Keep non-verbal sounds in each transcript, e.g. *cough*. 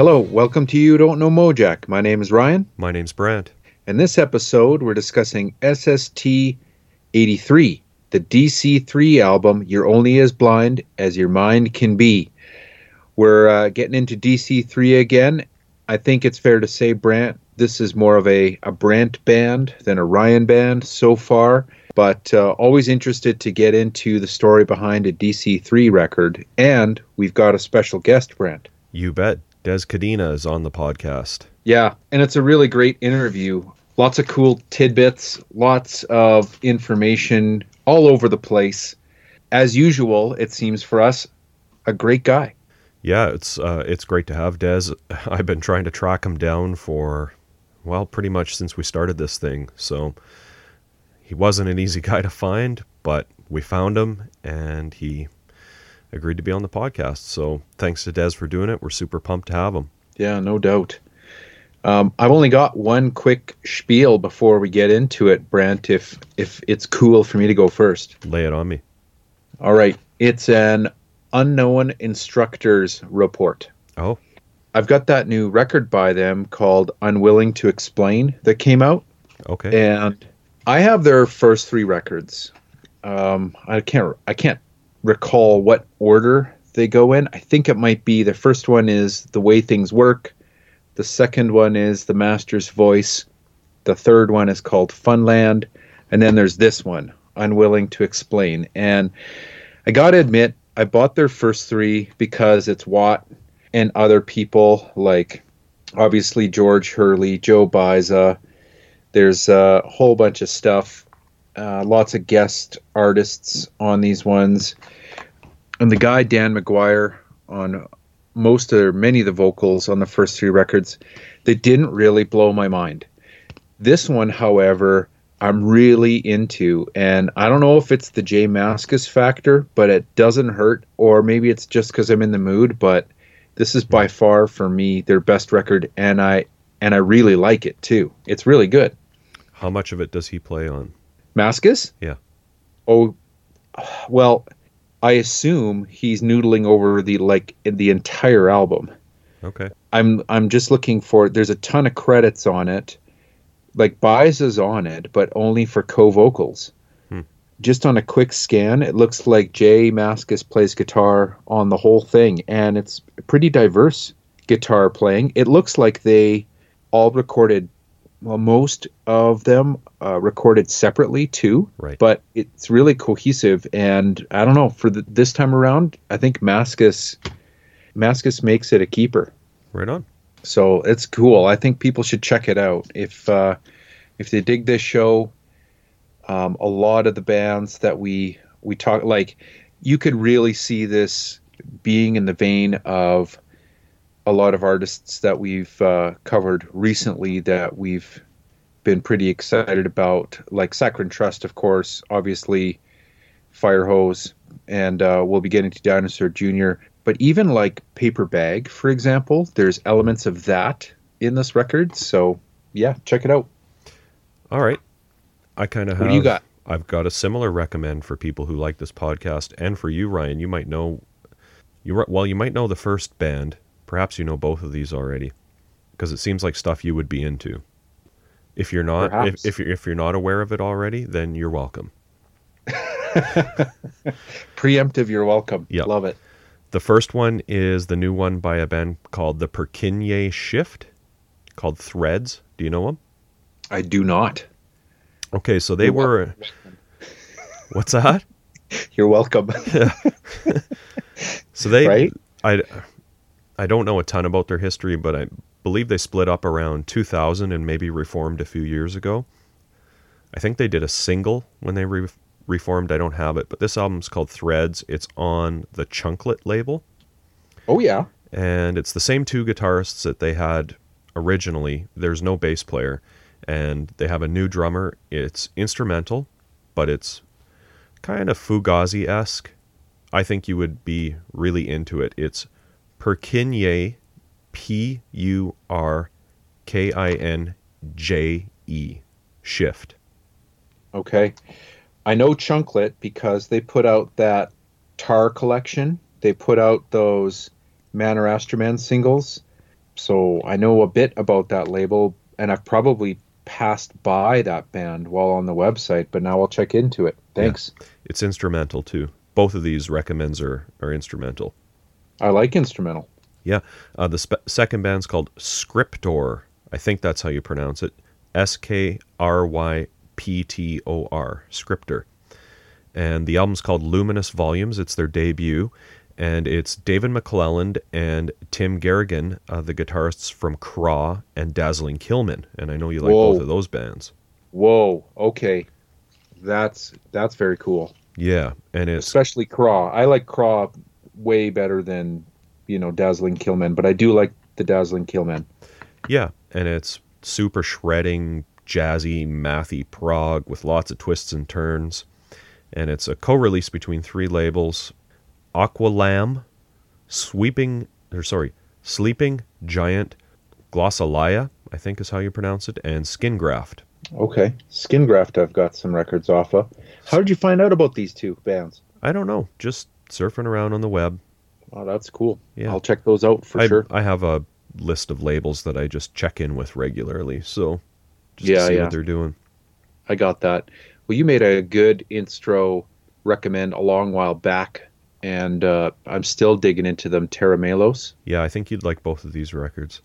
Hello, welcome to You Don't Know Mojack. My name is Ryan. My name's Brant. In this episode, we're discussing SST 83, the DC3 album, You're Only As Blind As Your Mind Can Be. We're uh, getting into DC3 again. I think it's fair to say, Brant, this is more of a, a Brant band than a Ryan band so far, but uh, always interested to get into the story behind a DC3 record. And we've got a special guest, Brant. You bet. Dez Cadena is on the podcast. Yeah, and it's a really great interview. Lots of cool tidbits, lots of information all over the place. As usual, it seems for us, a great guy. Yeah, it's uh, it's great to have Dez. *laughs* I've been trying to track him down for well, pretty much since we started this thing. So he wasn't an easy *laughs* guy to find, but we found him and he agreed to be on the podcast. So thanks to Dez for doing it. We're super pumped to have him. Yeah, no doubt. Um, I've only got one quick spiel before we get into it, Brent. If if it's cool for me to go first, lay it on me. All right, it's an unknown instructors report. Oh, I've got that new record by them called "Unwilling to Explain" that came out. Okay, and I have their first three records. Um, I can't I can't recall what order they go in. I think it might be the first one is "The Way Things Work." The second one is The Master's Voice. The third one is called Funland. And then there's this one, Unwilling to Explain. And I got to admit, I bought their first three because it's Watt and other people like obviously George Hurley, Joe Baiza. There's a whole bunch of stuff, uh, lots of guest artists on these ones. And the guy, Dan McGuire, on most or many of the vocals on the first three records, they didn't really blow my mind. This one, however, I'm really into, and I don't know if it's the J Mascis factor, but it doesn't hurt, or maybe it's just because I'm in the mood. But this is by far for me their best record, and I and I really like it too. It's really good. How much of it does he play on? Mascis? Yeah. Oh, well, I assume he's noodling over the like the entire album. Okay. I'm I'm just looking for. There's a ton of credits on it. Like Baiza's on it, but only for co-vocals. Hmm. Just on a quick scan, it looks like J Mascis plays guitar on the whole thing, and it's pretty diverse guitar playing. It looks like they all recorded well, most of them uh, recorded separately too. Right. But it's really cohesive, and I don't know for the, this time around, I think Mascis Mascis makes it a keeper. Right on. So it's cool. I think people should check it out if uh, if they dig this show. Um, a lot of the bands that we we talk like, you could really see this being in the vein of a lot of artists that we've uh, covered recently that we've been pretty excited about, like Saccharine Trust, of course, obviously Firehose, and uh, we'll be getting to Dinosaur Jr. But even like Paper Bag, for example, there's elements of that in this record. So yeah, check it out. All right, I kind of have. What do you got? I've got a similar recommend for people who like this podcast, and for you, Ryan. You might know, you well, you might know the first band. Perhaps you know both of these already, because it seems like stuff you would be into. If you're not, if, if you're if you're not aware of it already, then you're welcome. *laughs* Preemptive, you're welcome. Yep. Love it. The first one is the new one by a band called the Purkinje Shift, called Threads. Do you know them? I do not. Okay, so they You're were. *laughs* What's that? You're welcome. *laughs* So they, Right? I, I don't know a ton about their history, but I believe they split up around 2000 and maybe reformed a few years ago. I think they did a single when they re- reformed. I don't have it, but this album's called Threads. It's on the Chunklet label, oh yeah. and it's the same two guitarists that they had originally. There's no bass player, and they have a new drummer. It's instrumental, but it's kind of Fugazi esque. I think you would be really into it. It's Purkinje, P U R K I N J E, shift. Okay. I know Chunklet because they put out that Tar collection. They put out those Man or Astro-man singles. so I know a bit about that label, and I've probably passed by that band while on the website, but now I'll check into it. Thanks. Yeah. It's instrumental too. Both of these recommends are, are instrumental. I like instrumental. Yeah. Uh, the spe- second band's called Skryptor. I think that's how you pronounce it. S K R Y P T O R. Skryptor. And the album's called Luminous Volumes. It's their debut. And it's David McClelland and Tim Garrigan, uh, the guitarists from Craw and Dazzling Killmen. And I know you like Whoa. both of those bands. Whoa. Okay. That's that's very cool. Yeah. And it's Especially Craw. I like Craw way better than you know Dazzling Killmen, but I do like the Dazzling Killmen. Yeah, and it's super shredding, jazzy, mathy prog with lots of twists and turns. And it's a co-release between three labels: Aqualamb, Sweeping, or sorry, Sleeping Giant, Glossalia, I think is how you pronounce it, and Skin Graft. Okay. Skin Graft. I've got some records off of. How did you find out about these two bands? I don't know, just surfing around on the web. Oh, that's cool. Yeah. I'll check those out for I, sure. I have a list of labels that I just check in with regularly, so just Yeah, to see yeah. what they're doing. I got that. Well, you made a good intro recommend a long while back, and uh, I'm still digging into them. Terra Melos. Yeah, I think you'd like both of these records.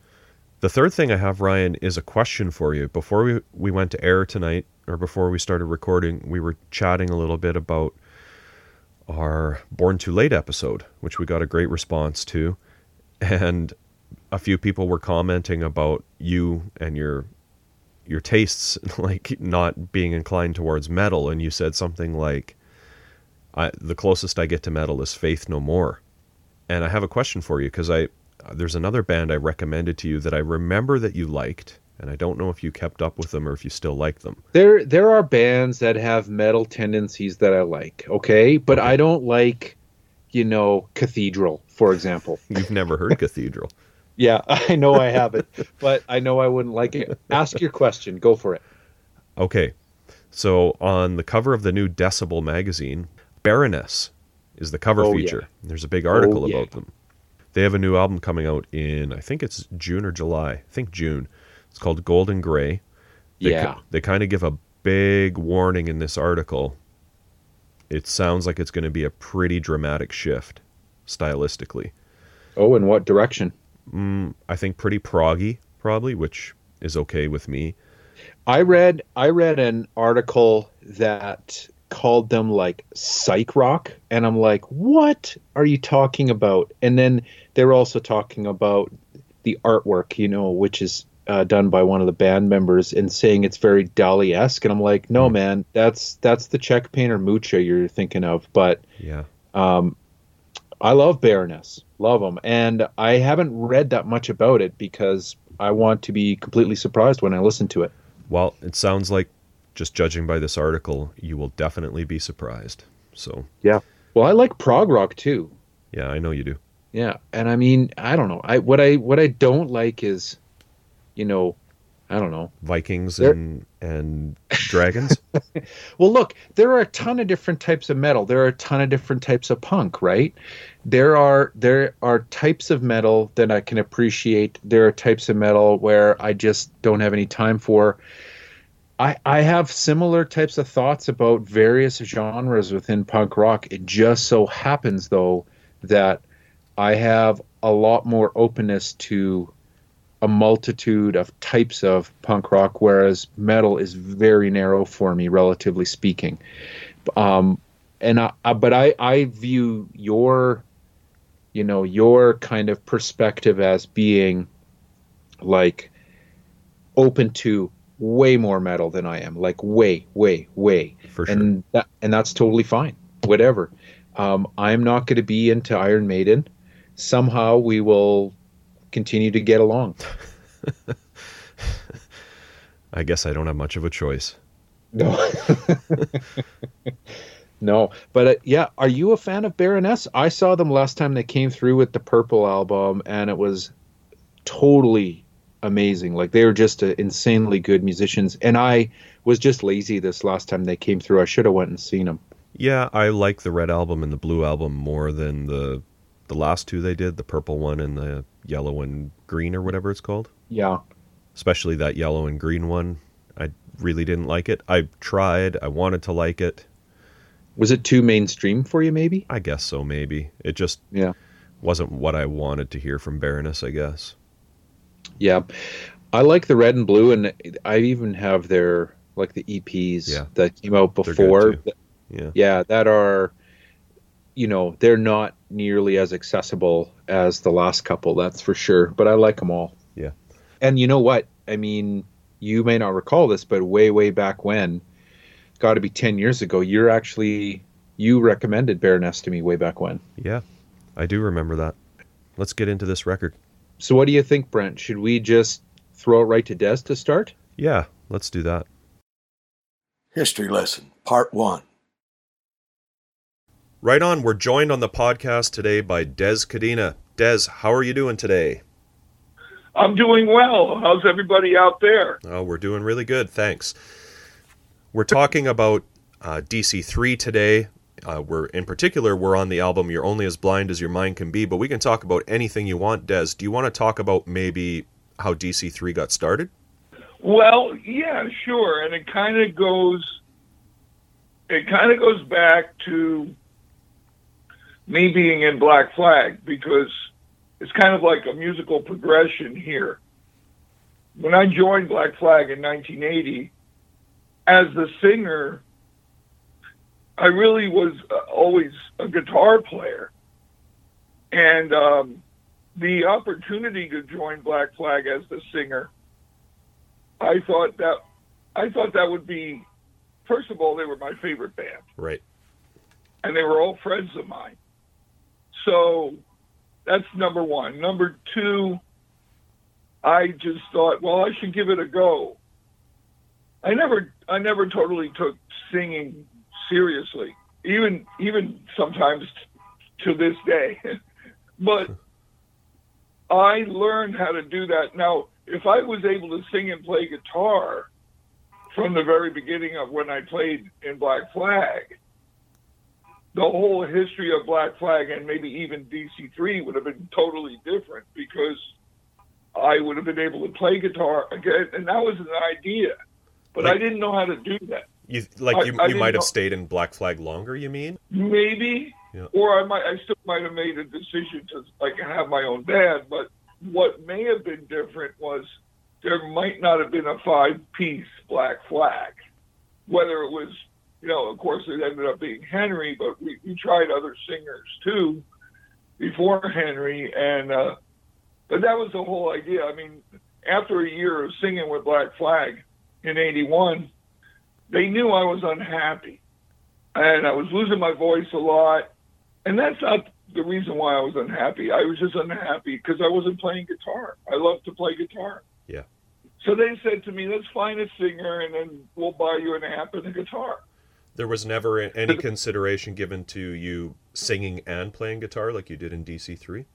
The third thing I have, Ryan, is a question for you. Before we, we went to air tonight, or before we started recording, we were chatting a little bit about our Born Too Late episode, which we got a great response to. And a few people were commenting about you and your your tastes *laughs* like not being inclined towards metal and you said something like I, the closest I get to metal is Faith No More. And I have a question for you because I there's another band I recommended to you that I remember that you liked, and I don't know if you kept up with them or if you still like them. There, there are bands that have metal tendencies that I like. Okay, but I don't like, you know, Cathedral, for example. *laughs* You've never heard Cathedral. Yeah, *laughs* I know I haven't, but I know I wouldn't like it. Ask your question. Go for it. Okay, so on the cover of the new Decibel magazine, Baroness is the cover Oh, yeah. feature. There's a big article Oh, yeah. about them. They have a new album coming out in I think it's June or July. I think June. It's called Gold & Grey. They, Yeah. They kind of give a big warning in this article. It sounds like it's going to be a pretty dramatic shift stylistically. Oh, in what direction? Mm, I think pretty proggy probably, which is okay with me. I read I read an article that called them like psych rock and I'm like, "What are you talking about?" And then they were also talking about the artwork, you know, which is uh, done by one of the band members and saying it's very Dali-esque and I'm like, "No, man, that's that's the Czech painter Mucha you're thinking of." But Yeah. I love Baroness, love them, and I haven't read that much about it because I want to be completely surprised when I listen to it. Well, it sounds like just judging by this article, you will definitely be surprised. So, Yeah. Well, I like prog rock too. yeah, I know you do. Yeah, and I mean, I don't know. I what I what I don't like is, you know, I don't know. Vikings There- and and dragons. *laughs* Well, look, there are a ton of different types of metal. There are a ton of different types of punk, right? There are there are types of metal that I can appreciate. There are types of metal where I just don't have any time for. I I have similar types of thoughts about various genres within punk rock. It just so happens though that I have a lot more openness to a multitude of types of punk rock, whereas metal is very narrow for me, relatively speaking. Um, and I, I, but I, I view your, you know, your kind of perspective as being like open to way more metal than I am, like way, way, way, For sure. and that, and that's totally fine. Whatever. Um, I'm not going to be into Iron Maiden. Somehow we will continue to get along. *laughs* I guess I don't have much of a choice. No. *laughs* no, but uh, yeah, are you a fan of Baroness? I saw them last time they came through with the Purple album, and it was totally amazing. Like they were just uh, insanely good musicians, and I was just lazy this last time they came through. I should have went and seen them. Yeah, I like the red album and the blue album more than the the last two they did, the purple one and the yellow and green or whatever it's called. Yeah. Especially that yellow and green one. I really didn't like it. I tried, I wanted to like it. Was it too mainstream for you maybe? I guess so maybe. It just Yeah. wasn't what I wanted to hear from Baroness, I guess. Yeah. I like the red and blue and I even have their like the EPs Yeah. that came out before. Yeah. yeah, that are you know, they're not nearly as accessible as the last couple, that's for sure, but I like them all. Yeah. And you know what? I mean, you may not recall this, but way way back when, got to be 10 years ago, you're actually you recommended Baroness to me way back when. Yeah. I do remember that. Let's get into this record. So what do you think, Brent? Should we just throw it right to Dez to start? Yeah, let's do that. History Lesson, Part 1. Right on. We're joined on the podcast today by Dez Cadena. Dez, how are you doing today? I'm doing well. How's everybody out there? Oh, we're doing really good. Thanks. We're talking about uh, DC3 today. Uh, we're in particular, we're on the album "You're Only as Blind as Your Mind Can Be," but we can talk about anything you want. Dez, do you want to talk about maybe how DC3 got started? Well, yeah, sure. And it kind of goes it kind of goes back to me being in Black Flag because it's kind of like a musical progression here. When I joined Black Flag in 1980, as the singer, I really was uh, always a guitar player. And um, the opportunity to join Black Flag as the singer, I thought that I thought that would be first of all, they were my favorite band Right. and they were all friends of mine. So that's number one. Number two, I just thought, well, I should give it a go. I never, I never totally took singing seriously, even, even sometimes to this day. *laughs* but I learned how to do that. Now, if I was able to sing and play guitar from the very beginning of when I played in Black Flag, the whole history of Black Flag and maybe even DC3 would have been totally different because I would have been able to play guitar again, and that was an idea, but I didn't know how to do that. You like I- you, I you might have know- stayed in Black Flag longer. You mean? Maybe, Yeah. or I might, I still might have made a decision to like have my own band. But what may have been different was there might not have been a five-piece Black Flag. Whether it was, you know, of course, it ended up being Henry, but we, we tried other singers too before Henry, and uh, but that was the whole idea. I mean, after a year of singing with Black Flag in '81, they knew I was unhappy and I was losing my voice a lot. And that's not the reason why I was unhappy. I was just unhappy because I wasn't playing guitar. I love to play guitar. Yeah. So they said to me, let's find a singer and then we'll buy you an amp and a guitar. There was never any consideration given to you singing and playing guitar like you did in DC3.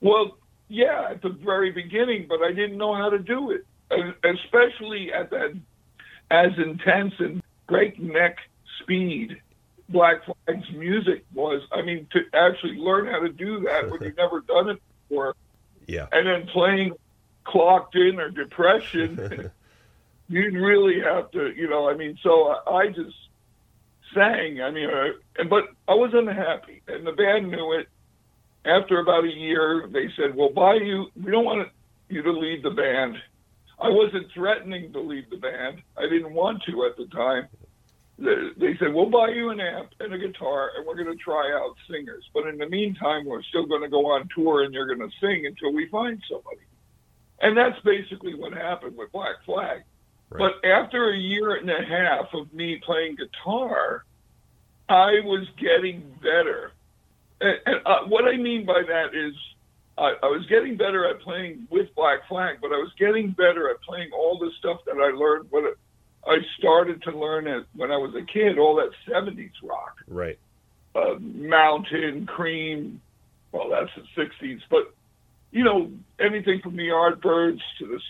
Well, yeah, at the very beginning, but I didn't know how to do it, especially at that as intense and breakneck speed Black Flag's music was. I mean, to actually learn how to do that when you've never done it before, Yeah. and then playing clocked in or depression, *laughs* you'd really have to, you know. I mean, so I, I just sang. I mean, uh, but I was unhappy, and the band knew it. After about a year, they said, "We'll buy you. We don't want you to leave the band." I wasn't threatening to leave the band. I didn't want to at the time. They they said, "We'll buy you an amp and a guitar, and we're going to try out singers. But in the meantime, we're still going to go on tour, and you're going to sing until we find somebody." And that's basically what happened with Black Flag. Right. But after a year and a half of me playing guitar, I was getting better. And, and uh, what I mean by that is, I, I was getting better at playing with Black Flag, but I was getting better at playing all the stuff that I learned when it, I started to learn it when I was a kid, all that 70s rock, Right. uh, Mountain, Cream, well, that's the 60s, but, you know, anything from the Yardbirds to the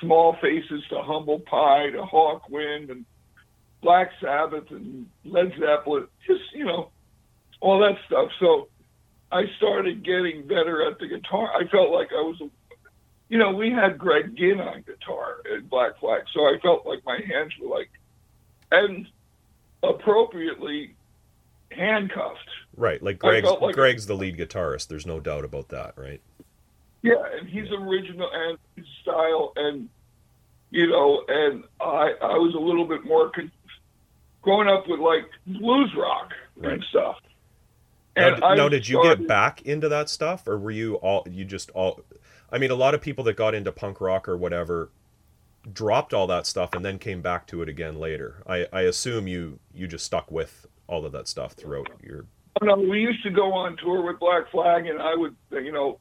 Small Faces to Humble Pie to Hawkwind and Black Sabbath and Led Zeppelin, just, you know, all that stuff. So I started getting better at the guitar. I felt like I was, you know, we had Greg Ginn on guitar at Black Flag, so I felt like my hands were like, and appropriately handcuffed. Right, like Greg's like- Greg's the lead guitarist. There's no doubt about that, right? Yeah, and he's original and his style, and you know, and I I was a little bit more con- growing up with like blues rock Right. and stuff. Now, And I now, did you started- get back into that stuff, or were you all you just all? I mean, a lot of people that got into punk rock or whatever dropped all that stuff and then came back to it again later. I, I assume you you just stuck with all of that stuff throughout your. Oh, no, we used to go on tour with Black Flag, and I would, you know,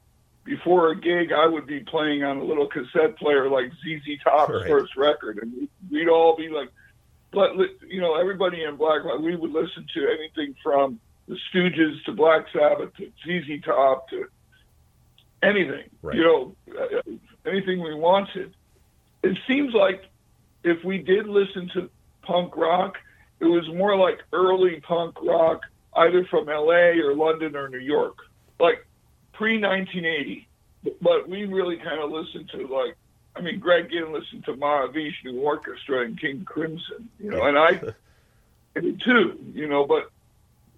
before a gig, I would be playing on a little cassette player like ZZ Top's Right. first record, and we'd- all be like, but you know, everybody in Black we would listen to anything from the Stooges to Black Sabbath to ZZ Top to anything, Right. you know, uh, anything we wanted. It seems like if we did listen to punk rock, it was more like early punk rock, either from LA or London or New York, like pre 1980. But we really kind of listened to like, I mean, Greg Ginn listened to Mahavishnu Orchestra and King Crimson, you know, and I *laughs* I did too, you know, but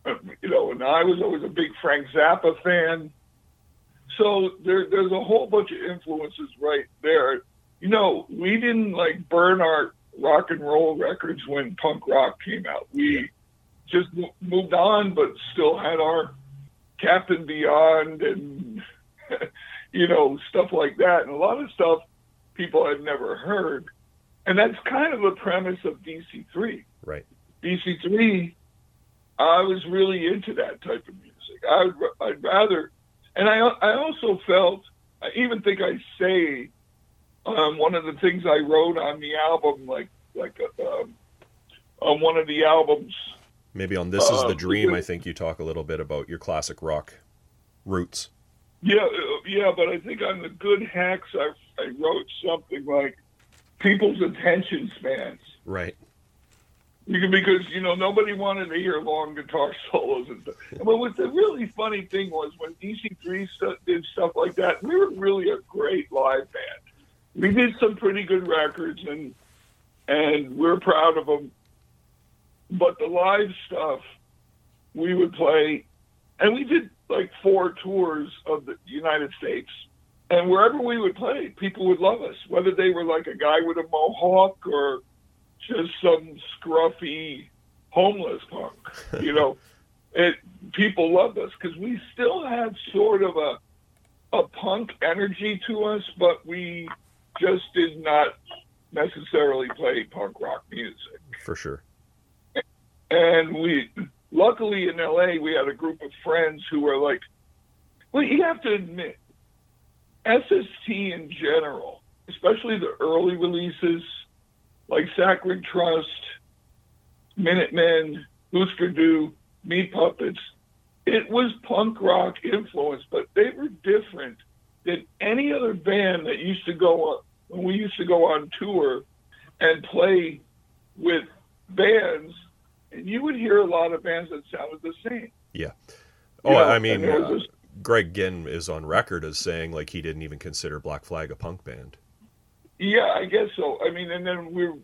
uh, you know, and I was always a big Frank Zappa fan. So there, there's a whole bunch of influences right there. You know, we didn't like burn our rock and roll records when punk rock came out. We just mo- moved on, but still had our Captain Beyond and *laughs* you know stuff like that, and a lot of stuff people had never heard. And that's kind of the premise of DC3. Right. DC3, I was really into that type of music. I would, I'd rather, and I, I also felt, I even think I say, um, one of the things I wrote on the album, like, like, um, on one of the albums, Maybe on This Is Uh, the Dream, I think you talk a little bit about your classic rock roots. yeah, uh, yeah, but I think on the Good Hex, I, I wrote something like people's attention spans. Right. You can, because you know nobody wanted to hear long guitar *laughs* solos and stuff. But what the really funny thing was when DC3 stu- did stuff like that, we were really a great live band. We did some pretty good records and and we're proud of them. But the live stuff, we would play, and we did like four tours of the United States. And wherever we would play, people would love us, whether they were like a guy with a mohawk or just some scruffy homeless punk. *laughs* You know, it people loved us because we still had sort of a a punk energy to us, but we just did not necessarily play punk rock music. For sure. And we, luckily in LA, we had a group of friends who were like, well, you have to admit, SST in general, especially the early releases like Saccharine Trust, Minutemen, Hüsker Dü, Meat Puppets, it was punk rock influence, but they were different than any other band that used to go on, when we used to go on tour and play with bands, and you would hear a lot of bands that sounded the same. Yeah. Oh, You know, I mean, uh, this- Greg Ginn is on record as saying like he didn't even consider Black Flag a punk band. Yeah, I guess so. I mean, and then we're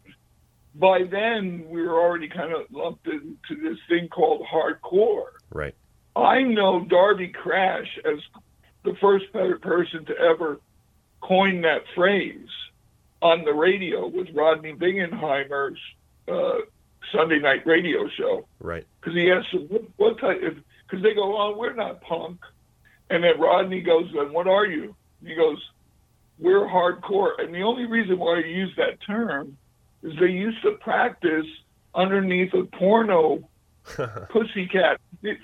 by then we were already kind of lumped into this thing called hardcore. Right. I know Darby Crash as the first per- person to ever coin that phrase on the radio with Rodney Bingenheimer's uh, Sunday night radio show Right. because he asked them what, what type because they go, "Oh, we're not punk," and then Rodney goes, "Then what are you?" And he goes, "We're hardcore." And the only reason why I use that term is they used to practice underneath a porno *laughs* pussycat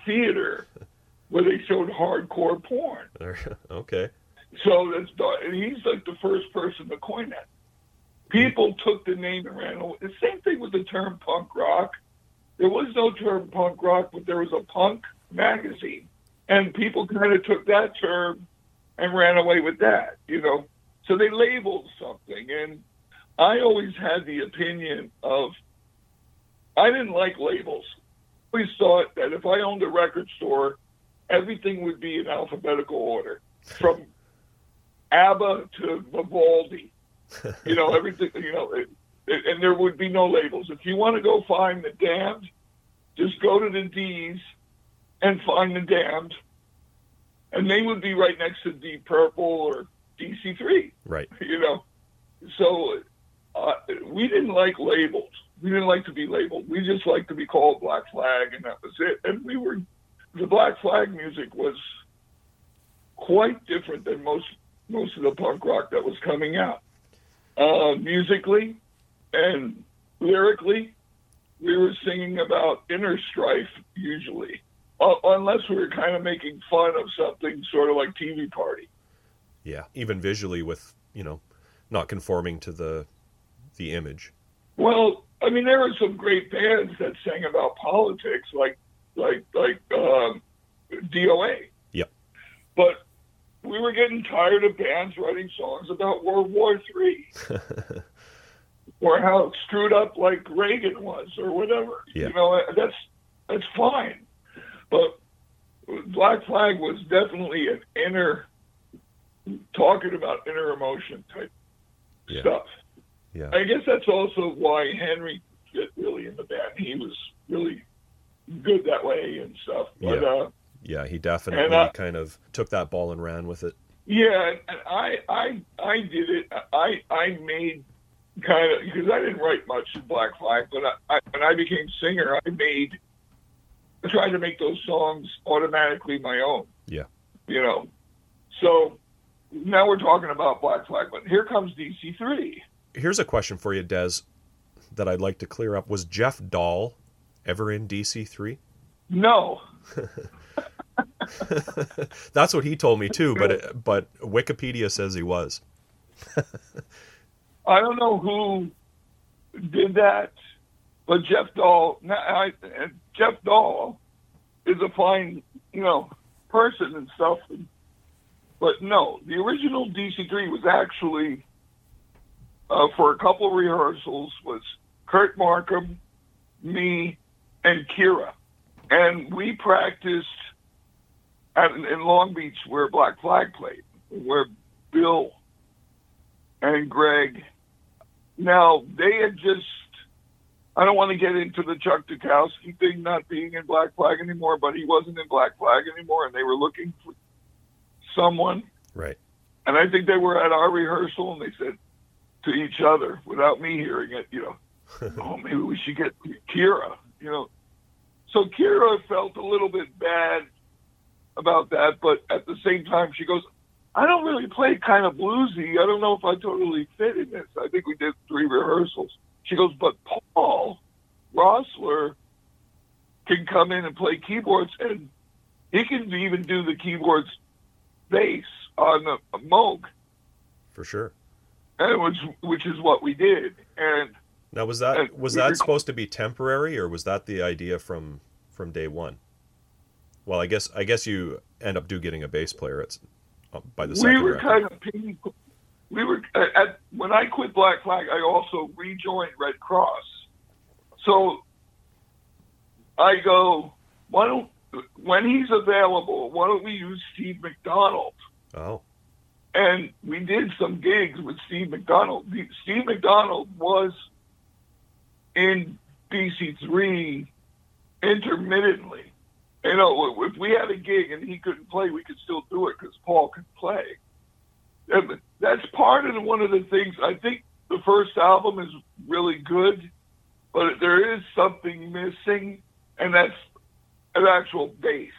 theater where they showed hardcore porn. *laughs* okay. So that's and he's like the first person to coin that. People took the name and ran away. The same thing with the term punk rock. There was no term punk rock, but there was a punk magazine, and people kind of took that term and ran away with that. You know, so they labeled something, and I always had the opinion of I didn't like labels. I always thought that if I owned a record store everything would be in alphabetical order from ABBA to Vivaldi. *laughs* You know, everything, you know, it, it, and there would be no labels. If you want to go find the damned, just go to the D's and find the damned, and they would be right next to Deep Purple or DC3. Right. *laughs* You know, so uh, we didn't like labels. We didn't like to be labeled. We just liked to be called Black Flag, and that was it. And we were the Black Flag music was quite different than most most of the punk rock that was coming out. Uh, musically and lyrically, we were singing about inner strife usually, uh, unless we were kind of making fun of something sort of like TV Party. Yeah, even visually with you know not conforming to the the image. Well, I mean, there were some great bands that sang about politics, like like like um, DOA. Yep. But we were getting tired of bands writing songs about World War Three, *laughs* or how screwed up like Reagan was, or whatever. Yeah. You know, that's that's fine, but Black Flag was definitely an inner talking about inner emotion type Yeah. stuff. Yeah. I guess that's also why Henry fit really in the band. He was really good that way and stuff. But Yeah. uh, Yeah, he definitely And, uh, kind of took that ball and ran with it. yeah, and- I I I did it. I I made kind of because I didn't write much in Black Flag, but I, I when I became singer, I made I tried to make those songs automatically my own. Yeah. You know, so now we're talking about Black Flag, but here comes DC three. Here's a question for you, Dez, that I'd like to clear up. Was Jeff Dahl ever in DC3? No, *laughs* *laughs* That's what he told me too, but it, but Wikipedia says he was. I don't know who did that, but Jeff Dahl. I, Jeff Dahl is a fine, you know, person and stuff. But no, the original DC3 was actually uh, for a couple of rehearsals was Kurt Markham, me, and Kira, and we practiced in Long Beach where Black Flag played, where Bill and Greg. Now they had just. I don't want to get into the Chuck Dukowski thing not being in Black Flag anymore, but he wasn't in Black Flag anymore, and they were looking for someone. Right. And I think they were at our rehearsal, and they said to each other, without me hearing it, you know, *laughs* oh, maybe we should get Kira, you know. So Kira felt a little bit bad about that, but at the same time, she goes, I don't really play kind of bluesy. I don't know if I totally fit in this. I think we did three rehearsals. She goes, but Paul Roessler can come in and play keyboards, and he can even do the keyboards bass on the Moog, For sure. and which which is what we did. And Now was that was that supposed to be temporary or was that the idea from from day one? Well, I guess I guess you end up do getting a bass player It's uh, by the same. we were record. kind of we were at, at when I quit Black Flag, I also rejoined Red Cross. So I go, why don't when he's available, why don't we use Steve McDonald? Oh, And we did some gigs with Steve McDonald. Steve McDonald was in DC3 intermittently. You know, if we had a gig and he couldn't play, we could still do it because Paul could play. And that's part of one of the things. I think the first album is really good, but there is something missing, and that's an actual bass.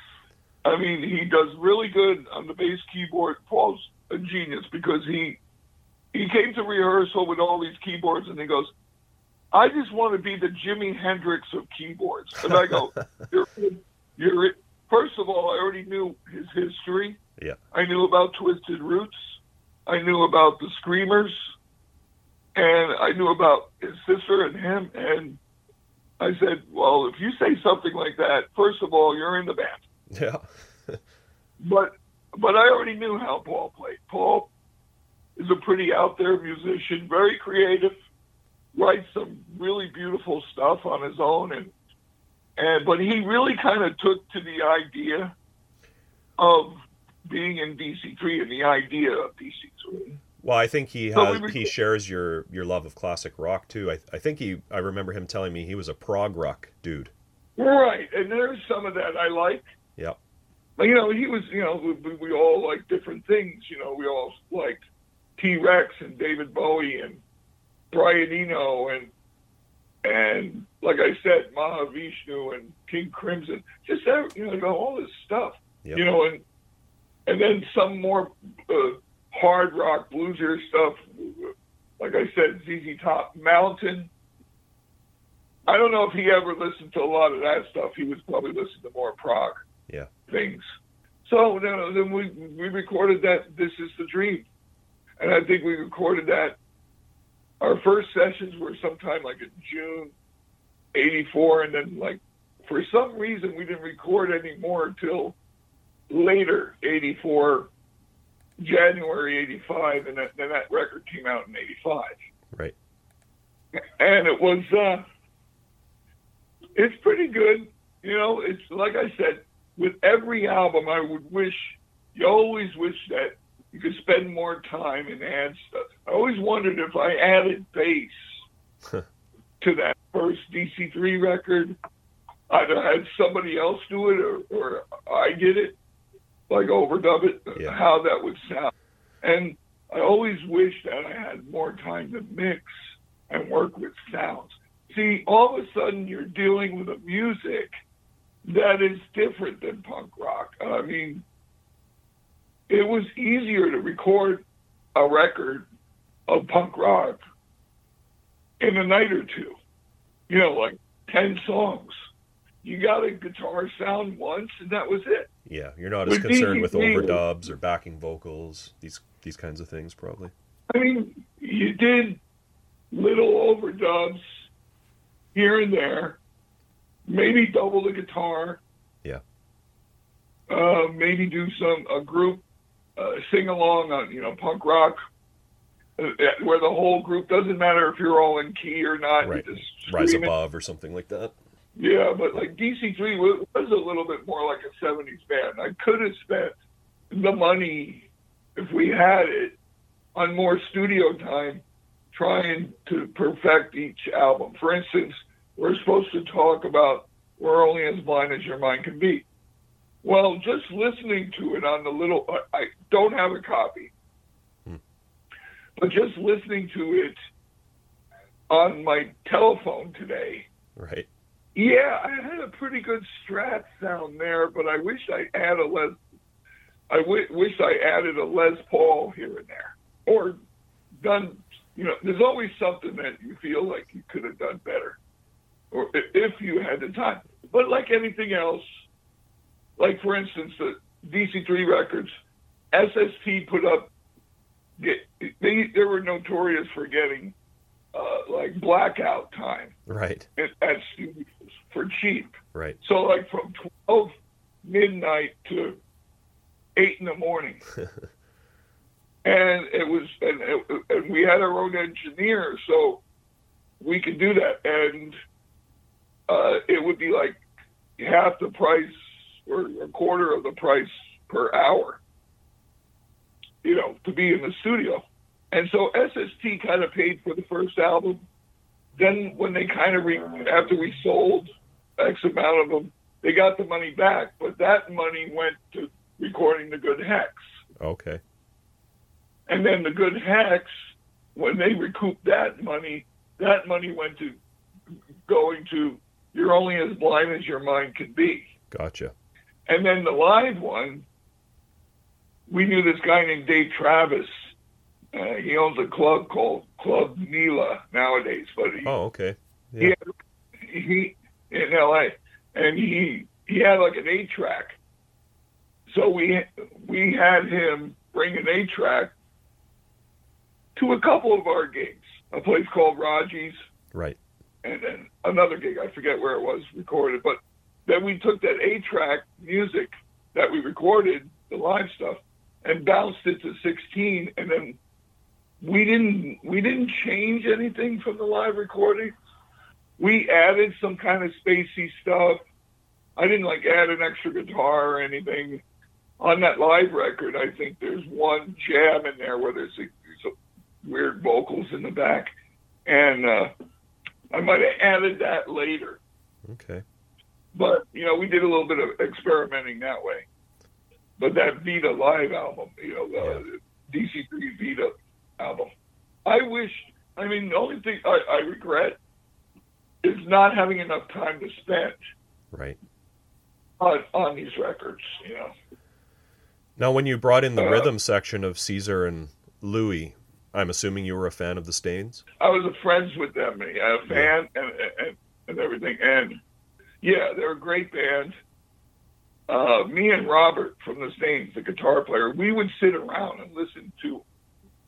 I mean, he does really good on the bass keyboard. Paul's a genius because he he came to rehearsal with all these keyboards, and he goes, "I just want to be the Jimi Hendrix of keyboards." And I go, *laughs* "You're you're first of all, I already knew his history. Yeah. I knew about Twisted Roots. I knew about the Screamers, and I knew about his sister and him. And I said, "Well, if you say something like that, first of all, you're in the band." yeah. *laughs* But but I already knew how Paul played. Paul is a pretty out there musician, very creative, writes some really beautiful stuff on his own and and but he really kind of took to the idea of being in DC3 and the idea of DC3. Well, I think he So has we he shares your your love of classic rock too. I I think he I remember him telling me he was a prog rock dude. Right, and there's some of that I like. Yep. But you know, he was, you know, we, we all like different things. You know, we all liked T Rex and David Bowie and Brian Eno and and like I said, Mahavishnu and King Crimson. Just you know, all this stuff. Yep. You know, and and then some more uh, hard rock bluesier stuff. Like I said, ZZ Top, Mountain. I don't know if he ever listened to a lot of that stuff. He was probably listening to more prog Yeah. things. So then, then we we recorded that "This Is the Dream," and I think we recorded that. Our first sessions were sometime like in June '84, and then like for some reason we didn't record any more until later '84, January '85, and that, then that record came out in '85 Right. and it was uh it's pretty good you know it's like i said with every album i would wish you always wish that you could spend more time and add stuff i always wondered if i added bass to that first dc3 record either had somebody else do it or, or i did it like overdub it Yeah. how that would sound and i always wish that i had more time to mix and work with sounds. See, all of a sudden you're dealing with a music that is different than punk rock. I mean, it was easier to record a record of punk rock in a night or two. You know, like 10 songs. You got a guitar sound once, and that was it. Yeah, you're not as With concerned with overdubs or backing vocals, these these kinds of things probably. I mean, you did little overdubs here and there, maybe double the guitar. Yeah. Uh, maybe do some a group uh, sing along on you know punk rock, uh, where the whole group doesn't matter if you're all in key or not. Right. Rise above or something like that. Yeah, but like DC3 was, was a little bit more like a 70s band. I could have spent the money, if we had it, on more studio time trying to perfect each album. For instance, we're supposed to talk about We're Only As Blind As Your Mind Can Be. Well, just listening to it on the little, I, I don't have a copy, Hmm. but just listening to it on my telephone today, Right. yeah, I had a pretty good Strat sound there, but I wish I had a Les. I w- wish I added a Les Paul here and there, or done. You know, there's always something that you feel like you could have done better, or if you had the time. But like anything else, like for instance, the DC3 records, SST put up. They they were notorious for getting uh, like blackout time Right. at, at studios for cheap. Right. So like from twelve midnight to eight in the morning, *laughs* and it was and, it, and we had our own engineer, so we could do that, and uh, it would be like half the price or a quarter of the price per hour, you know, to be in the studio. And so SST kind of paid for the first album. Then when they kind of re- after we sold X amount of them, they got the money back, but that money went to recording the Good Hex. Okay. And then the Good Hex, when they recouped that money, that money went to going to You're Only As Blind As Your Mind Can Be. Gotcha. And then the live one, we knew this guy named Dave Travis. Uh, he owns a club called Club Nila nowadays, but he, Oh, okay. he, Yeah. had, he in L.A. and he he had like an eight track. So we we had him bring an eight track to a couple of our gigs. A place called Raji's Right. and then another gig, I forget where it was recorded, but then we took that eight track music that we recorded, the live stuff, and bounced it to sixteen and then we didn't we didn't change anything from the live recording. We added some kind of spacey stuff. I didn't like add an extra guitar or anything. on that live record, I think there's one jam in there where there's a weird vocals in the back, and uh, I might have added that later. Okay. But you know, we did a little bit of experimenting that way. But that Vita live album, you know, the DC3 Vita album, I wish. I mean, the only thing I, I regret is not having enough time to spend Right. on on these records. You know. Now, when you brought in the Uh, rhythm section of Caesar and Louis, I'm assuming you were a fan of the Stains. I was friends with them, a fan and, and and everything, and yeah, they're a great band. Uh, me and Robert from the Stains, the guitar player, we would sit around and listen to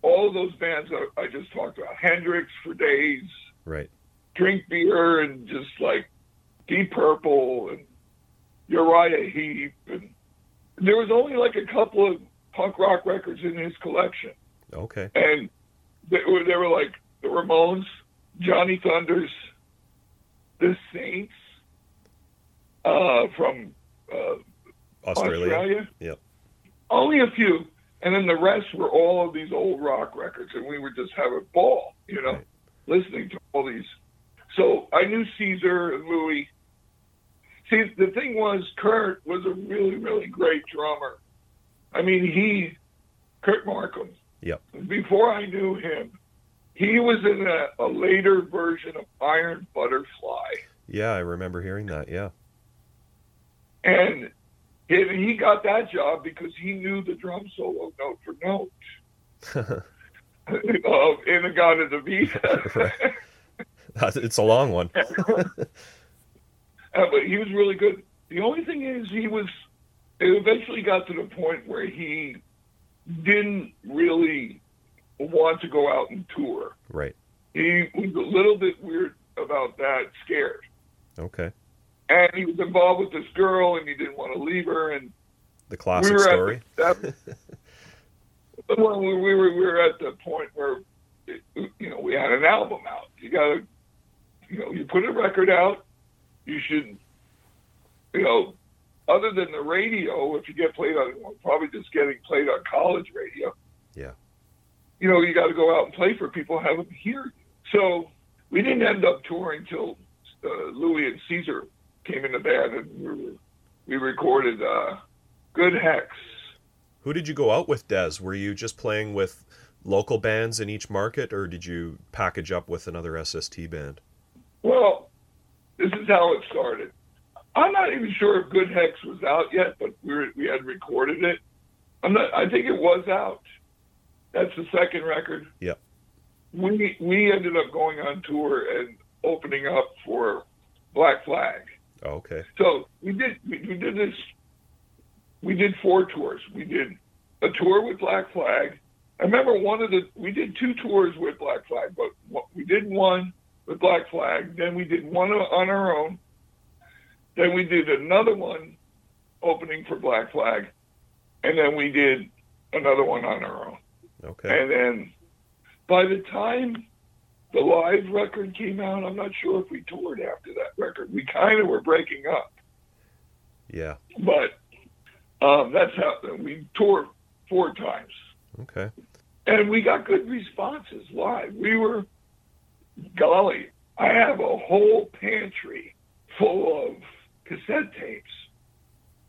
all those bands I, I just talked about, Hendrix for days, Right. drink beer, and just like Deep Purple and Uriah Heep, and there was only like a couple of punk rock records in his collection Okay. and they were, they were like the Ramones, Johnny Thunders, the Saints uh, from uh, Australia. Australia. Yep. Only a few, and then the rest were all of these old rock records, and we would just have a ball, you know, Right. listening to all these. So I knew Caesar and Louis. See, the thing was, Kurt was a really, really great drummer. I mean, he, Kurt Markham, Yep. before I knew him, he was in a, a later version of Iron Butterfly. Yeah, I remember hearing that. Yeah. And he, got that job because he knew the drum solo note for note um, *laughs* in the God of Inagata Davida. it's a long one. *laughs* Uh, but he was really good. The only thing is, he was. It eventually got to the point where he didn't really want to go out and tour. Right. He was a little bit weird about that, scared. Okay. And he was involved with this girl and he didn't want to leave her and The classic we story. the, that, *laughs* when we, we were we were at the point where it, you know we had an album out you gotta you know you put a record out you should you know other than the radio if you get played on well, probably just getting played on college radio Yeah. you know you got to go out and play for people have them hear you so we didn't end up touring till uh, Louis and Caesar came in the band and we, were, we recorded uh, Good Hex. Who did you go out with, Dez? Were you just playing with local bands in each market, or did you package up with another SST band? Well, this is how it started. I'm not even sure if Good Hex was out yet, but we were, we had recorded it. I'm not. I think it was out. That's the second record. Yep. We we ended up going on tour and opening up for Black Flag. Oh, okay. So we did we, we did this. We did four tours. We did a tour with Black Flag. I remember one of the we did two tours with Black Flag, but we did one with Black Flag. Then we did one on our own. Then we did another one opening for Black Flag, and then we did another one on our own. Okay. And then by the time the live record came out, I'm not sure if we toured after that record. We kind of were breaking up, Yeah. but um, that's how we toured four times, Okay. and we got good responses live. We were, golly, I have a whole pantry full of cassette tapes.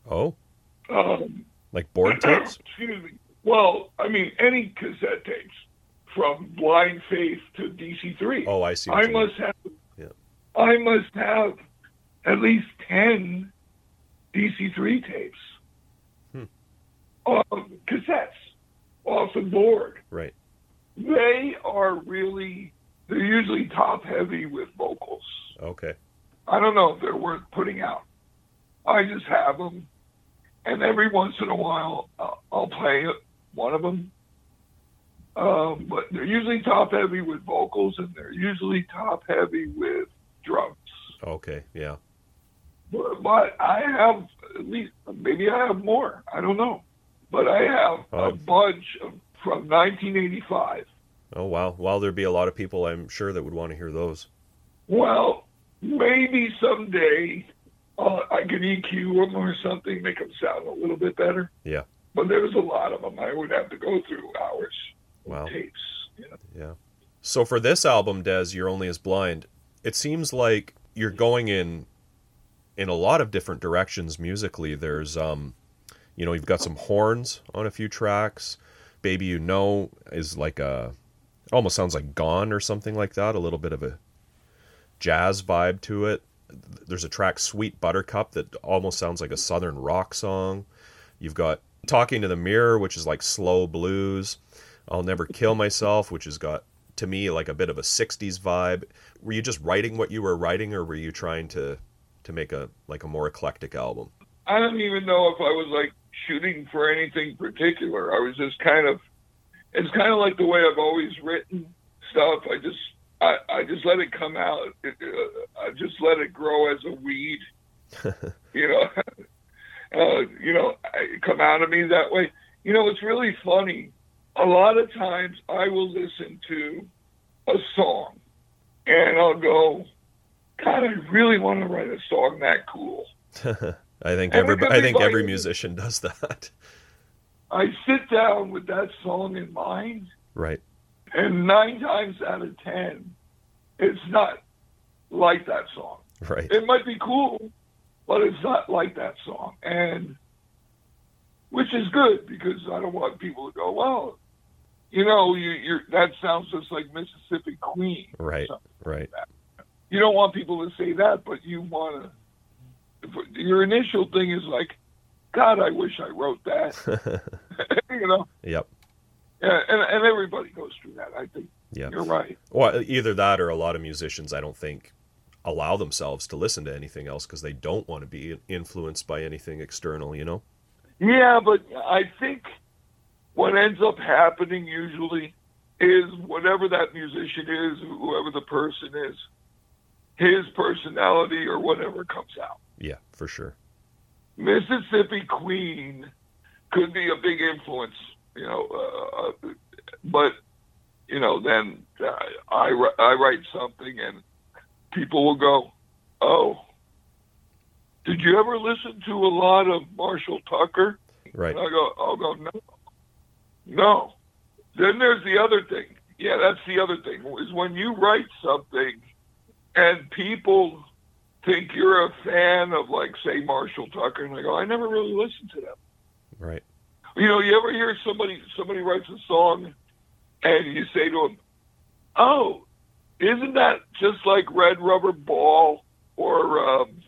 Oh, Um, like board *clears throat* tapes? Excuse me. Well, I mean, any cassette tapes from Blind Faith to DC3. Oh, I see. I you mean. must have. Yeah. I must have at least ten DC3 tapes. Hmm. Um, cassettes off the board. Right. They are really. They're usually top heavy with vocals. Okay. I don't know if they're worth putting out. I just have them, and every once in a while I'll, I'll play one of them. Um, but they're usually top heavy with vocals, and they're usually top heavy with drums. Okay. Yeah. But, but I have at least maybe I have more. I don't know, but I have a Oh. bunch of, from 1985. Oh, wow. Well, there'd be a lot of people, I'm sure, that would want to hear those. Well, maybe someday uh, I could EQ them or something, make them sound a little bit better. Yeah. But there's a lot of them. I would have to go through hours Wow. tapes. You know? Yeah. So for this album, Dez, You're Only as Blind, it seems like you're going in in a lot of different directions musically. There's um you know, you've got some horns on a few tracks. Baby You Know is like a almost sounds like Gone or something like that, a little bit of a jazz vibe to it. There's a track Sweet Buttercup that almost sounds like a southern rock song. You've got Talking to the Mirror, which is like slow blues. I'll Never Kill Myself, which has got to me like a bit of a 60s vibe. Were you just writing what you were writing or were you trying to to make a like a more eclectic album? I don't even know if I was like shooting for anything particular. I was just kind of, it's kind of like the way I've always written stuff. I just, I, I just let it come out. It, uh, I just let it grow as a weed. *laughs* you know, *laughs* uh, you know, I- come out of me that way. You know, it's really funny. A lot of times I will listen to a song and I'll go, God, I really want to write a song that cool. *laughs* I think every I think every musician does that. I sit down with that song in mind, Right. and nine times out of ten, it's not like that song. Right. It might be cool, but it's not like that song, and which is good because I don't want people to go, well, you know, you, you're that sounds just like Mississippi Queen. Right. Right. You don't want people to say that, but you want to. Your initial thing is like, God, I wish I wrote that. *laughs* *laughs* you know. yep. Yeah, and, and everybody goes through that. I think Yeah. you're right. Well, either that or a lot of musicians, I don't think, allow themselves to listen to anything else because they don't want to be influenced by anything external. You know. Yeah, but I think what ends up happening usually is whatever that musician is, whoever the person is, his personality or whatever comes out. Yeah, for sure. Mississippi Queen could be a big influence, you know, uh, uh, but you know, then uh, I I write something and people will go, "Oh, did you ever listen to a lot of Marshall Tucker?" Right. And I go, I'll go, no, no. Then there's the other thing. Yeah, that's the other thing is when you write something and people think you're a fan of like say Marshall Tucker, and I go, I never really listened to them. Right. You know, you ever hear somebody somebody writes a song and you say to them, "Oh, isn't that just like Red Rubber Ball or um,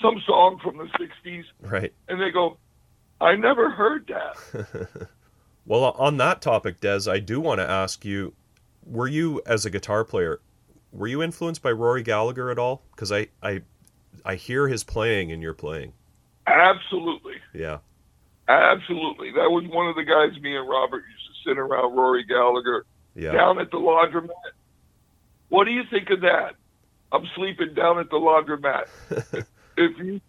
some song from the '60s?" Right. And they go, "I never heard that." *laughs* Well, on that topic, Dez, I do want to ask you: Were you, as a guitar player, were you influenced by Rory Gallagher at all? Because I, I, I hear his playing in your playing. Absolutely, Yeah. absolutely. That was one of the guys me and Robert used to sit around Rory Gallagher Yeah. down at the laundromat. What do you think of that? I'm sleeping down at the laundromat. *laughs* if you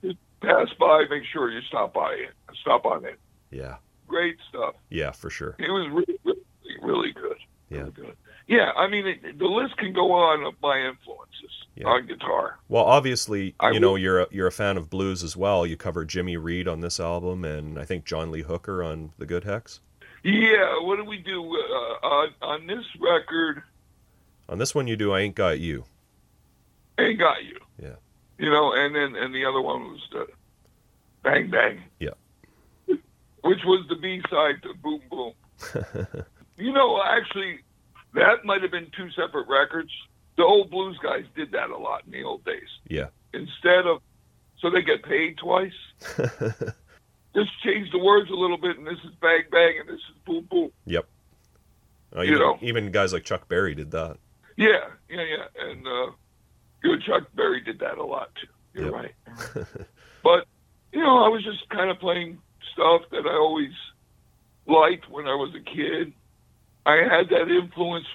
pass by, make sure you stop by it. Stop on it. Yeah. Great stuff. Yeah, for sure. It was really, really, really good. Yeah. Really good. Yeah, I mean, it, the list can go on of my influences Yeah. on guitar. Well, obviously, I you know would- you're a, you're a fan of blues as well. You cover Jimmy Reed on this album, and I think John Lee Hooker on the Good Hex. Yeah, what do we do uh, on on this record? On this one, you do "I Ain't Got You." Ain't got you. Yeah. You know, and then and the other one was the Bang Bang. Yeah. Which was the B side to Boom Boom. *laughs* you know, actually, that might have been two separate records. The old blues guys did that a lot in the old days. Yeah. Instead of, so they get paid twice. *laughs* Just change the words a little bit, and this is Bang Bang, and this is Boom Boom. Yep. Uh, You even, know. even guys like Chuck Berry did that. Yeah, yeah, yeah. And uh, know, Chuck Berry did that a lot too. You're Yep. right. *laughs* but you know, I was just kind of playing stuff that I always liked when I was a kid. I had that influence.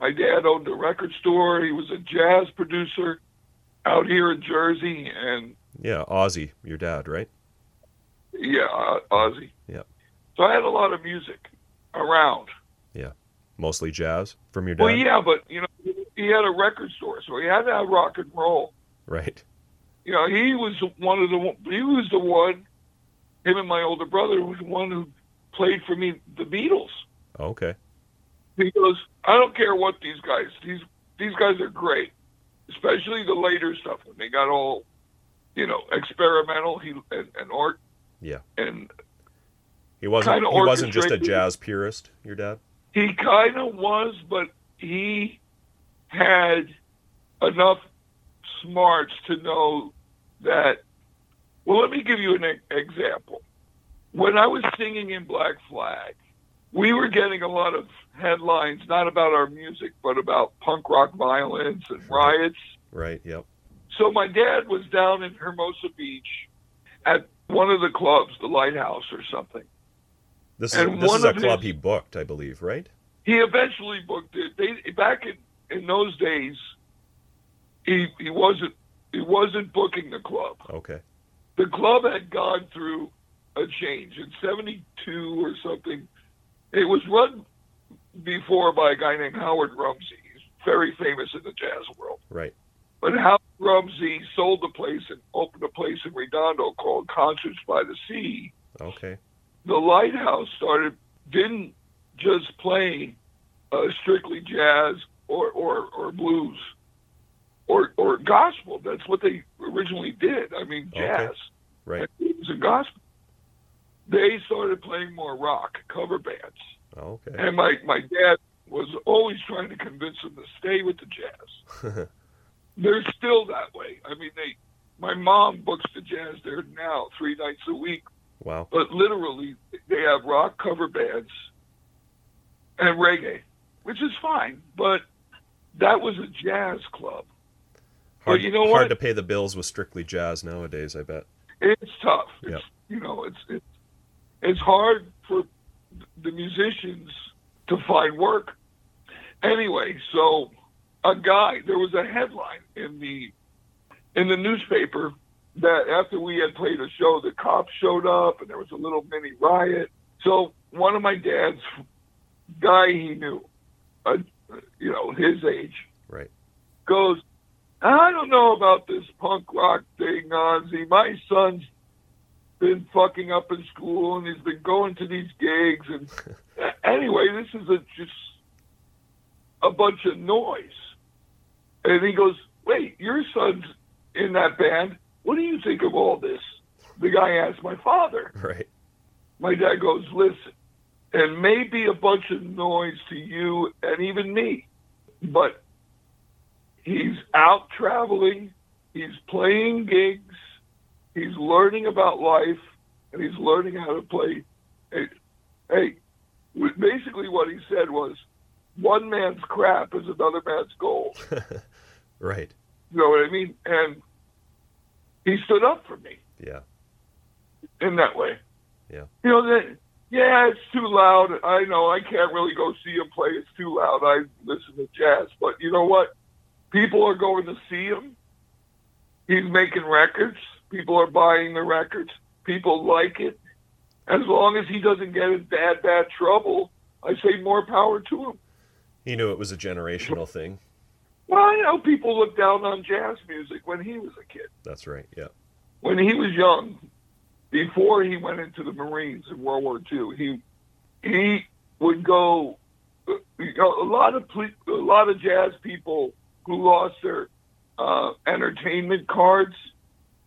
My dad owned a record store. He was a jazz producer out here in Jersey, and Yeah, Ozzy, your dad, right? yeah, Ozzy. Yep. So I had a lot of music around. Yeah, mostly jazz from your dad. Well, yeah, but you know, he had a record store, so he had to have rock and roll. Right. You know, he was one of the he was the one. Him and my older brother was the one who played for me the Beatles. Okay. He goes, I don't care what these guys these these guys are great, especially the later stuff when they got all, you know, experimental. He and, and art. Yeah. And He wasn't. He wasn't just a jazz purist. Your dad. he kind of was, but he had enough smarts to know that. Well, let me give you an example. When I was singing in Black Flag, we were getting a lot of headlines, not about our music, but about punk rock violence and riots. Right. Yep. So my dad was down in Hermosa Beach at one of the clubs, the Lighthouse or something. This is And this one is a club his- he booked, I believe. Right. he eventually booked it. They back in, in those days, he he wasn't he wasn't booking the club. Okay. The club had gone through a change in '72 or something. It was run before by a guy named Howard Rumsey. He's very famous in the jazz world. Right. But Howard Rumsey sold the place and opened a place in Redondo called Concerts by the Sea Okay. the lighthouse started didn't just play uh, strictly jazz or, or, or blues or or gospel. That's what they originally did. I mean, Okay. jazz. Right. It was a gospel. They started playing more rock cover bands, Okay. and my my dad was always trying to convince them to stay with the jazz. *laughs* They're still that way. I mean, they. My mom books the jazz there now three nights a week wow. but literally they have rock cover bands and reggae, which is fine. But that was a jazz club. Hard, you know hard what? to pay the bills with strictly jazz nowadays. I bet. It's tough. It's, Yep. You know, it's it's it's hard for the musicians to find work. Anyway, so a guy there was a headline in the in the newspaper that after we had played a show, the cops showed up and there was a little mini riot. So one of my dad's guy he knew, uh, you know, his age, Right. goes, I don't know about this punk rock thing, Ozzy. My son's been fucking up in school and he's been going to these gigs. And *laughs* anyway, this is a, just a bunch of noise. And he goes, Wait, your son's in that band. What do you think of all this? The guy asked my father. Right. My dad goes, Listen, it may be a bunch of noise to you and even me, but he's out traveling, he's playing gigs, he's learning about life, and he's learning how to play. Hey, hey basically, what he said was, one man's crap is another man's gold. *laughs* Right. You know what I mean? And he stood up for me Yeah. in that way. Yeah. You know that. Yeah, it's too loud. I know I can't really go see him play. It's too loud. I listen to jazz, but you know what? People are going to see him. He's making records. People are buying the records. People like it. As long as he doesn't get in bad, bad trouble, I say more power to him. He knew it was a generational thing. Well, you know, people looked down on jazz music when he was a kid. That's right. Yeah. when he was young, before he went into the Marines in World War II, he he would go. You know, a lot of ple- a lot of jazz people who lost their uh, entertainment cards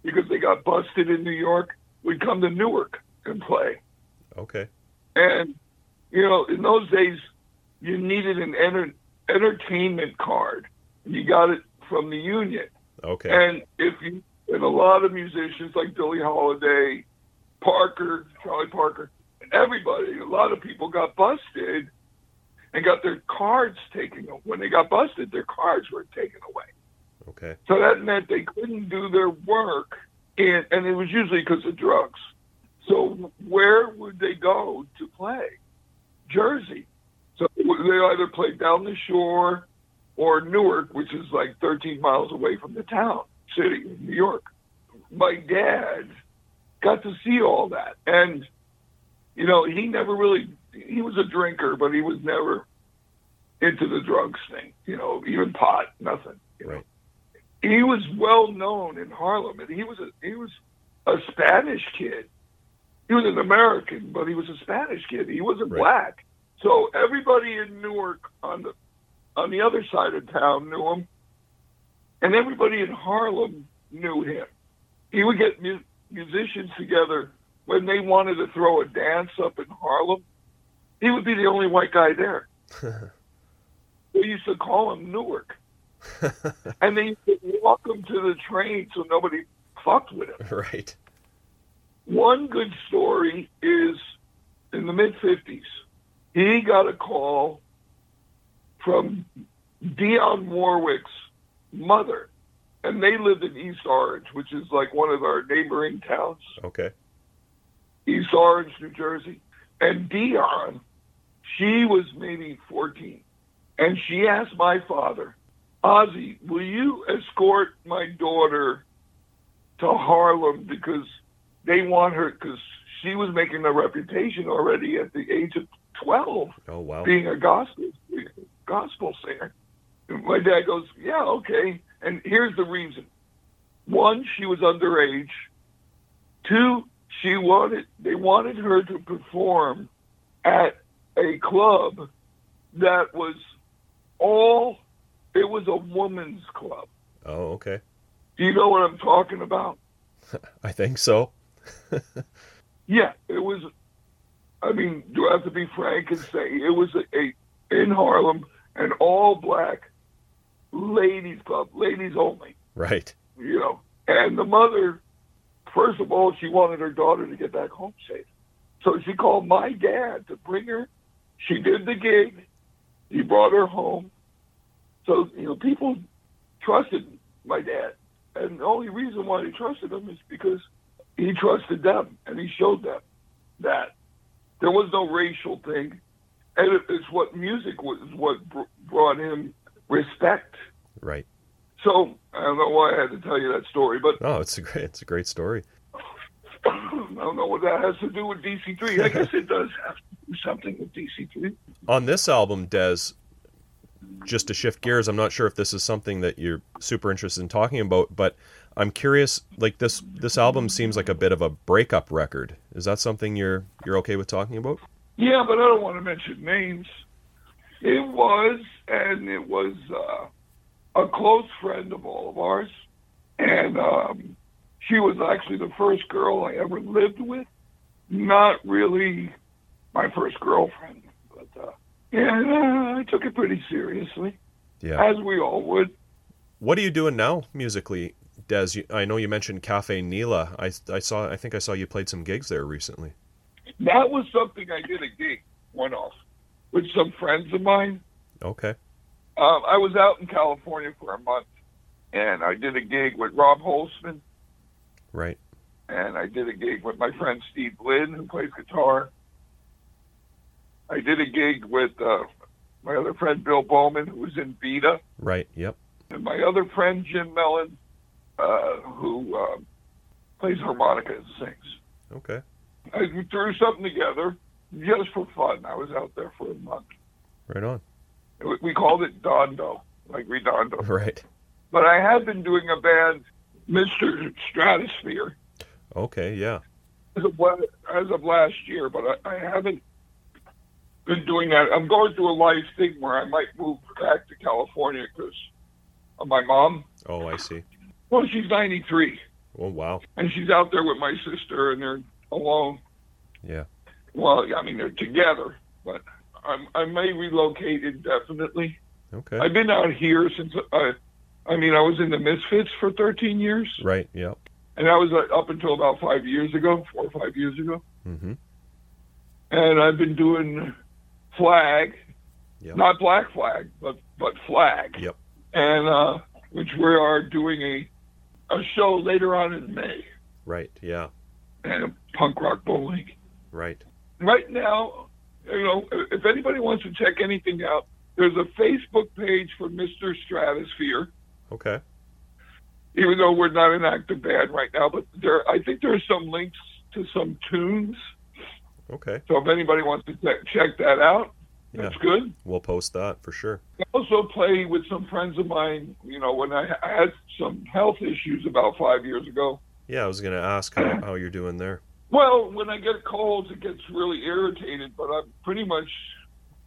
because they got busted in New York would come to Newark and play. Okay. And you know, in those days, you needed an enter- entertainment card. You got it from the Union. Okay. And if you and a lot of musicians like Billie Holiday, Parker, Charlie Parker, everybody, a lot of people got busted and got their cards taken. When they got busted, their cards were taken away. okay. So that meant they couldn't do their work, and and it was usually because of drugs. So where would they go to play? Jersey. So they either played down the shore or Newark, which is like 13 miles away from the town, city, New York. My dad got to see all that, and you know he never really he was a drinker, but he was never into the drugs thing. You know, even pot, nothing. You know? Right. he was well known in Harlem, and he was a he was a Spanish kid. He was an American, but he was a Spanish kid. He wasn't Right. black. So everybody in Newark on the on the other side of town knew him, and everybody in Harlem knew him. He would get mu- musicians together when they wanted to throw a dance up in Harlem. He would be the only white guy there. *laughs* They used to call him Newark, *laughs* and they used to walk him to the train so nobody fucked with him. right. One good story is in the mid 50s, he got a call from Dionne Warwick's mother, and they lived in East Orange, which is like one of our neighboring towns, Okay. East Orange, New Jersey. And Dionne, she was maybe 14, and she asked my father, Ozzy, will you escort my daughter to Harlem because they want her because she was making a reputation already at the age of 12 Oh wow. being a gospel gospel singer. And my dad goes, "Yeah, okay." And here's the reason: one, she was underage. Two, she wanted they wanted her to perform at a club that was all it was a woman's club. Oh okay. Do you know what I'm talking about? *laughs* I think so. *laughs* Yeah, it was. I mean, do I have to be frank and say it was a, a in Harlem an all black ladies club, ladies only. Right. You know, and the mother, first of all, she wanted her daughter to get back home safe, so she called my dad to bring her. She did the gig. He brought her home. So you know, people trusted my dad, and the only reason why they trusted him is because he trusted them and he showed them that there was no racial thing, and it, it's what music was what brought him respect. Right. So I don't know why I had to tell you that story, but Oh, it's a great it's a great story. *coughs* I don't know what that has to do with DC3. I guess it does have to do something with DC3. On this album, Dez, just to shift gears, I'm not sure if this is something that you're super interested in talking about, but I'm curious. Like this, this album seems like a bit of a breakup record. Is that something you're you're okay with talking about? Yeah, but I don't want to mention names. It was, and it was uh, a close friend of all of ours, and um, she was actually the first girl I ever lived with. Not really my first girlfriend, but uh, yeah, uh, I took it pretty seriously, Yeah. as we all would. What are you doing now musically, Dez? You, I know you mentioned Cafe NELA. I I saw. I think I saw you played some gigs there recently. That was something I did a gig one off with some friends of mine. Okay. Um, I was out in California for a month, and I did a gig with Rob Holzman, Right. and I did a gig with my friend Steve Lynn, who plays guitar. I did a gig with uh, my other friend Bill Bowman, who was in Vita, Right. Yep. and my other friend Jim Mellon, uh, who uh, plays harmonica and sings. Okay. I threw something together just for fun. I was out there for a month. Right on. We called it Dondo, like Redondo. Right. But I have been doing a band, Mr. Stratosphere, Okay. Yeah. as of, as of last year, but I, I haven't been doing that. I'm going through a life thing where I might move back to California because of my mom. Oh, I see. Well, she's 93, Oh, wow. and she's out there with my sister, and they're alone. Yeah. Well, I mean, they're together, but I'm, I may relocate indefinitely. Okay. I've been out here since I, I mean, I was in the Misfits for 13 years, Right. Yep. and that was uh, up until about five years ago, four or five years ago. Mm-hmm. And I've been doing Flag, Yep. not Black Flag, but but Flag, Yep. and uh, which we are doing a a show later on in May, Right. Yeah. and a punk rock bowling. Right. Right now, you know, if anybody wants to check anything out, there's a Facebook page for Mr. Stratosphere. Okay. even though we're not an active band right now, but there, I think there's some links to some tunes. Okay. So if anybody wants to check, check that out, Yeah. That's good. We'll post that for sure. I also play with some friends of mine. You know, when I I had some health issues about five years ago. Yeah, I was going to ask how, how you're doing there. Well, when I get colds, it gets really irritated, but I'm pretty much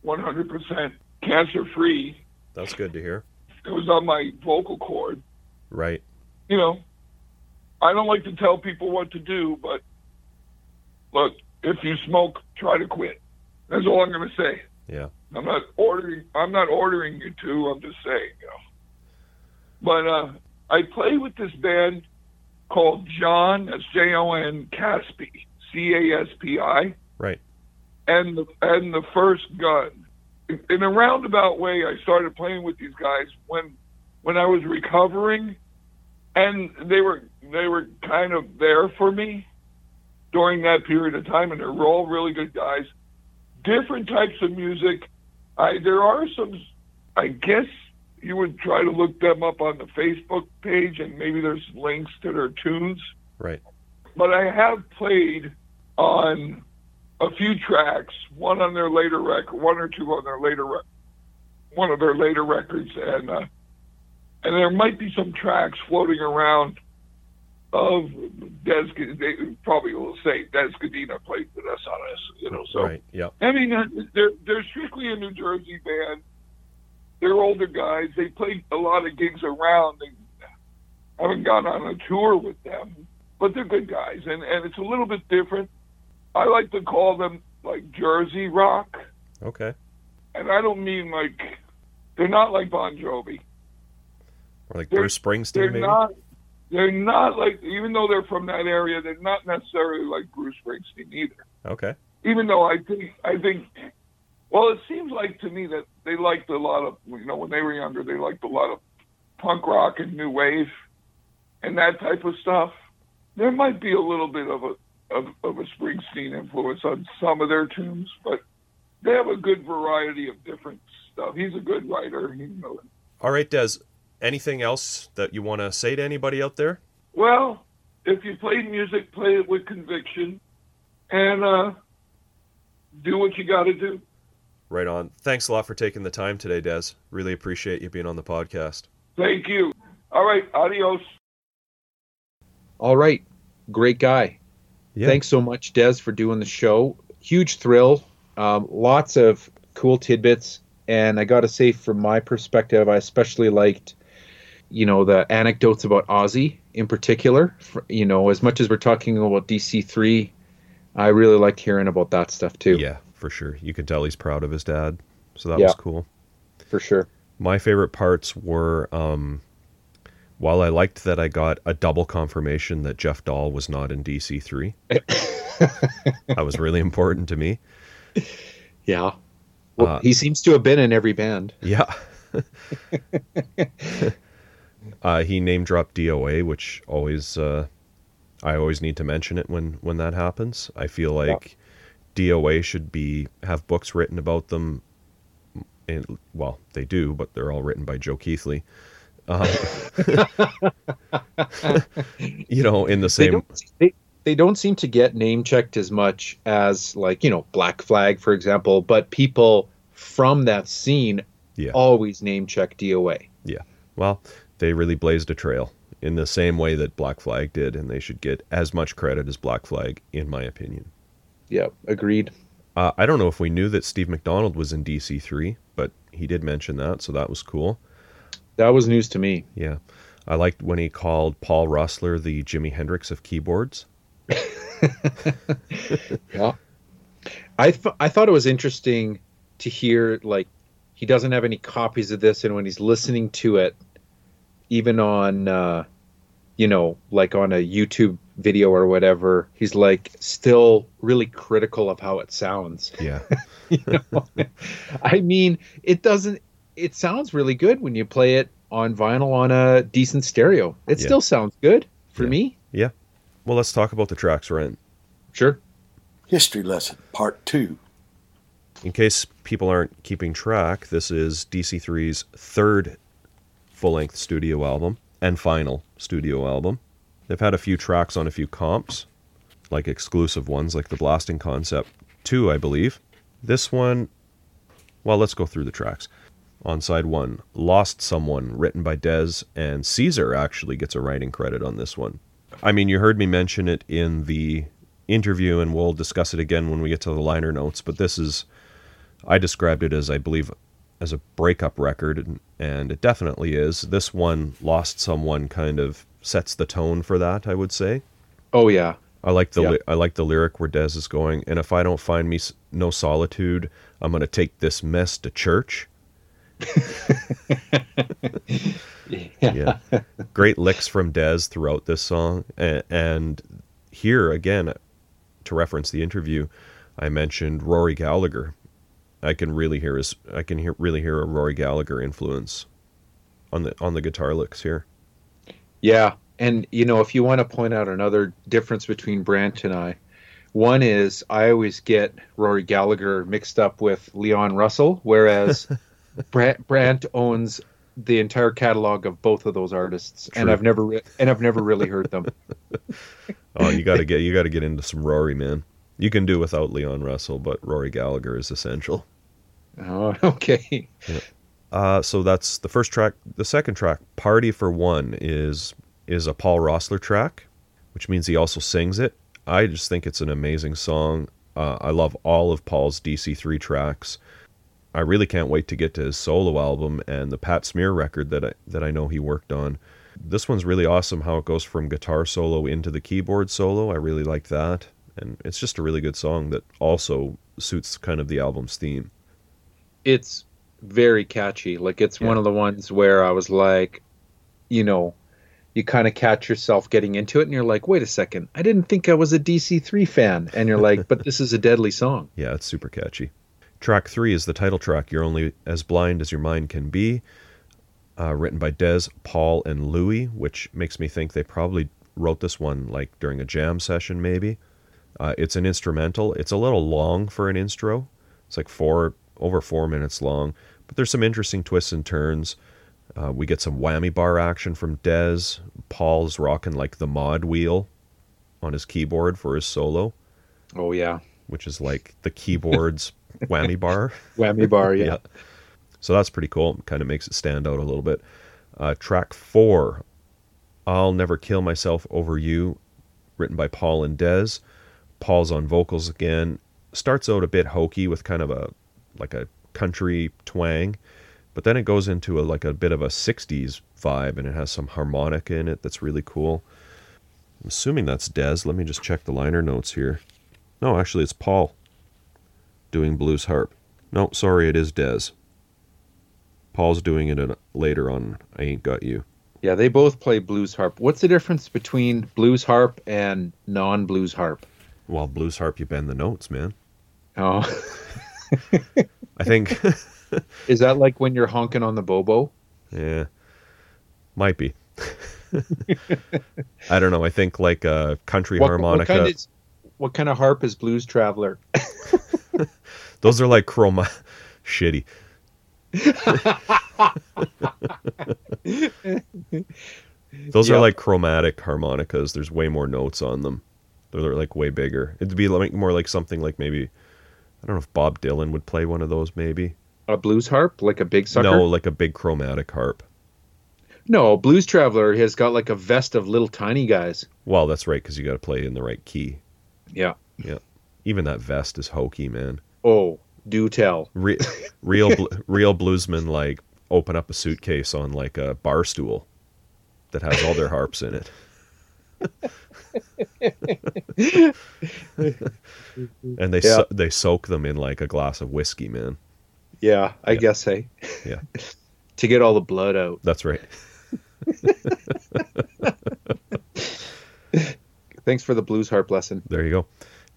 100% cancer free. That's good to hear. It was on my vocal cord. Right. You know, I don't like to tell people what to do, but look, if you smoke, try to quit. That's all I'm going to say. Yeah. I'm not ordering. I'm not ordering you to. I'm just saying. You know. But uh, I play with this band called Jon. That's J O N Caspi. C A S P I. Right. And the and the first gun. In- In a roundabout way, I started playing with these guys when when I was recovering, and they were they were kind of there for me during that period of time, and they were all really good guys. Different types of music. I there are some. I guess you would try to look them up on the Facebook page, and maybe there's links to their tunes. Right. But I have played on a few tracks, one on their later record, one or two on their later, one of their later records, and uh, and there might be some tracks floating around of Dez. They probably will say Dez Cadena played with us on this, you know. So Right. Yep. I mean, they're they're strictly a New Jersey band. They're older guys. They played a lot of gigs around. They haven't gone on a tour with them, but they're good guys, and and it's a little bit different. I like to call them like Jersey rock, Okay. and I don't mean like they're not like Bon Jovi. Or like They're- Bruce Springsteen, They're maybe? not. They're not like even though they're from that area, they're not necessarily like Bruce Springsteen either. Okay. even though I think I think well, it seems like to me that they liked a lot of you know when they were younger they liked a lot of punk rock and new wave and that type of stuff. There might be a little bit of a of, of a Springsteen influence on some of their tunes, but they have a good variety of different stuff. He's a good writer. You know. All right, Dez. Anything else that you want to say to anybody out there? Well, if you play music, play it with conviction, and uh, do what you got to do. Right on. Thanks a lot for taking the time today, Dez. Really appreciate you being on the podcast. Thank you. All right, adios. All right, great guy. Yeah. Thanks so much, Dez, for doing the show. Huge thrill. Um, lots of cool tidbits. And I got to say, from my perspective, I especially liked, you know, the anecdotes about Ozzy in particular. For, you know, as much as we're talking about DC3, I really liked hearing about that stuff too. Yeah, for sure. You could tell he's proud of his dad. So that Yeah. was cool. For sure. My favorite parts were um, while I liked that I got a double confirmation that Jeff Dahl was not in DC3. *laughs* that was really important to me. Yeah. Well, Uh, he seems to have been in every band. *laughs* Yeah. *laughs* uh, he name dropped DOA, which always uh, I always need to mention it when when that happens. I feel like DOA should be have books written about them. And, well, they do, but they're all written by Joe Keithley. Um, *laughs* you know, in the They same don't, they, they don't seem to get name checked as much as like you know Black Flag, for example. But people from that scene Yeah. always name check DOA. Yeah. Well, they really blazed a trail in the same way that Black Flag did, and they should get as much credit as Black Flag, in my opinion. Yeah, agreed. Uh, I don't know if we knew that Steve McDonald was in DC3, but he did mention that, so that was cool. That was news to me. Yeah. I liked when he called Paul Roessler the Jimi Hendrix of keyboards. *laughs* Yeah. I th- I thought it was interesting to hear like he doesn't have any copies of this, and when he's listening to it, even on uh, you know like on a YouTube video or whatever, he's like still really critical of how it sounds. Yeah. *laughs* You know? I mean, it doesn't. It sounds really good when you play it on vinyl on a decent stereo. It Yeah. still sounds good for Yeah. me. yeah. Well, let's talk about the tracks we're in. Sure. History Lesson Part 2. In case people aren't keeping track, this is DC3's third full length studio album and final studio album. They've had a few tracks on a few comps, like exclusive ones like the Blasting Concept 2, I believe. This one, Well, let's go through the tracks. On side one, Lost Someone, written by Dez, and Caesar actually gets a writing credit on this one. I mean, you heard me mention it in the interview, and we'll discuss it again when we get to the liner notes, but this is, I described it as, I believe, as a breakup record, and, and it definitely is. This one, Lost Someone, kind of sets the tone for that, I would say. Oh yeah, I like the Yeah. li- I like the lyric where Dez is going, and if I don't find me s- no solitude, I'm gonna take this mess to church. *laughs* yeah, great licks from Dez throughout this song, and, and here again, to reference the interview, I mentioned Rory Gallagher. I can really hear his I can hear really hear a Rory Gallagher influence on the on the guitar licks here. Yeah, and you know, if you want to point out another difference between Brant and I, one is I always get Rory Gallagher mixed up with Leon Russell, whereas *laughs* Brant, Brant owns the entire catalog of both of those artists, and I've never re- and I've never really heard them. *laughs* Oh, you got to get you got to get into some Rory, man. You can do without Leon Russell, but Rory Gallagher is essential. Oh, *laughs* okay. Uh, so that's the first track. The second track, "Party for One," is is a Paul Roessler track, which means he also sings it. I just think it's an amazing song. Uh, I love all of Paul's DC3 tracks. I really can't wait to get to his solo album and the Pat Smear record that I, that I know he worked on. This one's really awesome how it goes from guitar solo into the keyboard solo. I really like that. And it's just a really good song that also suits kind of the album's theme. It's very catchy. Like it's one of the ones where I was like, you know, you kind of catch yourself getting into it, and you're like, wait a second, I didn't think I was a DC3 fan, and you're like, but this is a deadly song. *laughs* Yeah, it's super catchy. Track three is the title track, You're Only As Blind As Your Mind Can Be, uh, written by Dez, Paul, and Louis, which makes me think they probably wrote this one like during a jam session, maybe. Uh, it's an instrumental. It's a little long for an intro. It's like four, over four minutes long, but there's some interesting twists and turns. Uh, we get some whammy bar action from Dez. Paul's rocking like the mod wheel on his keyboard for his solo, Oh yeah, which is like the keyboard's *laughs* whammy bar. whammy bar. Yeah. *laughs* So that's pretty cool. Kind of makes it stand out a little bit. Uh, track four, I'll Never Kill Myself Over You, written by Paul and Dez. Paul's on vocals again. Starts out a bit hokey with kind of a like a country twang, but then it goes into a like a bit of a 60s vibe and it has some harmonica in it that's really cool. I'm assuming that's Dez. Let me just check the liner notes here. No, actually it's Paul doing blues harp. No, sorry, it is Dez. Paul's doing it in, later on I Ain't Got You. Yeah, they both play blues harp. What's the difference between blues harp and non-blues harp? Well, blues harp, you bend the notes, man. Oh, *laughs* I think, *laughs* is that like when you're honking on the bobo? yeah, might be. *laughs* I don't know. I think like a country What, harmonica. What kind, is, what kind of harp is Blues Traveler? *laughs* Those are like chroma. Shitty. Those are like chromatic harmonicas. There's way more notes on them. They're like way bigger. It'd be like more like something like maybe I don't know if Bob Dylan would play one of those. Maybe A blues harp, like a big sucker? no, like a big chromatic harp. No, Blues Traveler has got like a vest of little tiny guys. Well, that's right because you got to play in the right key. Yeah. Yeah, even that vest is hokey, man. Oh, do tell. Re- *laughs* real bl- real bluesmen like open up a suitcase on like a bar stool that has all their harps in it. *laughs* *laughs* and they Yeah. so- they soak them in like a glass of whiskey, man. Yeah, I Yeah. guess, hey. Yeah. *laughs* to get all the blood out. That's right. *laughs* Thanks for the blues harp lesson. There you go.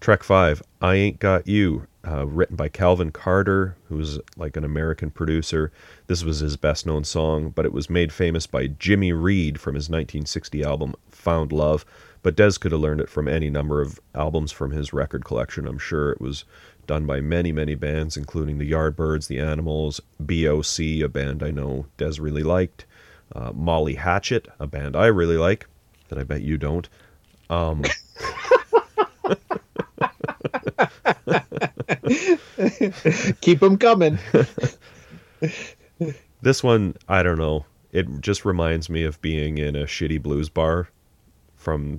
Track five, I Ain't Got You, uh, written by Calvin Carter, who's like an American producer. This was his best known song, but it was made famous by Jimmy Reed from his 1960 album Found Love. But Dez could have learned it from any number of albums from his record collection. I'm sure it was done by many, many bands, including the Yardbirds, the Animals, BOC, a band I know Dez really liked, uh, Molly Hatchet, a band I really like, that I bet you don't. Um, *laughs* *laughs* Keep them coming. *laughs* This one, I don't know. It just reminds me of being in a shitty blues bar from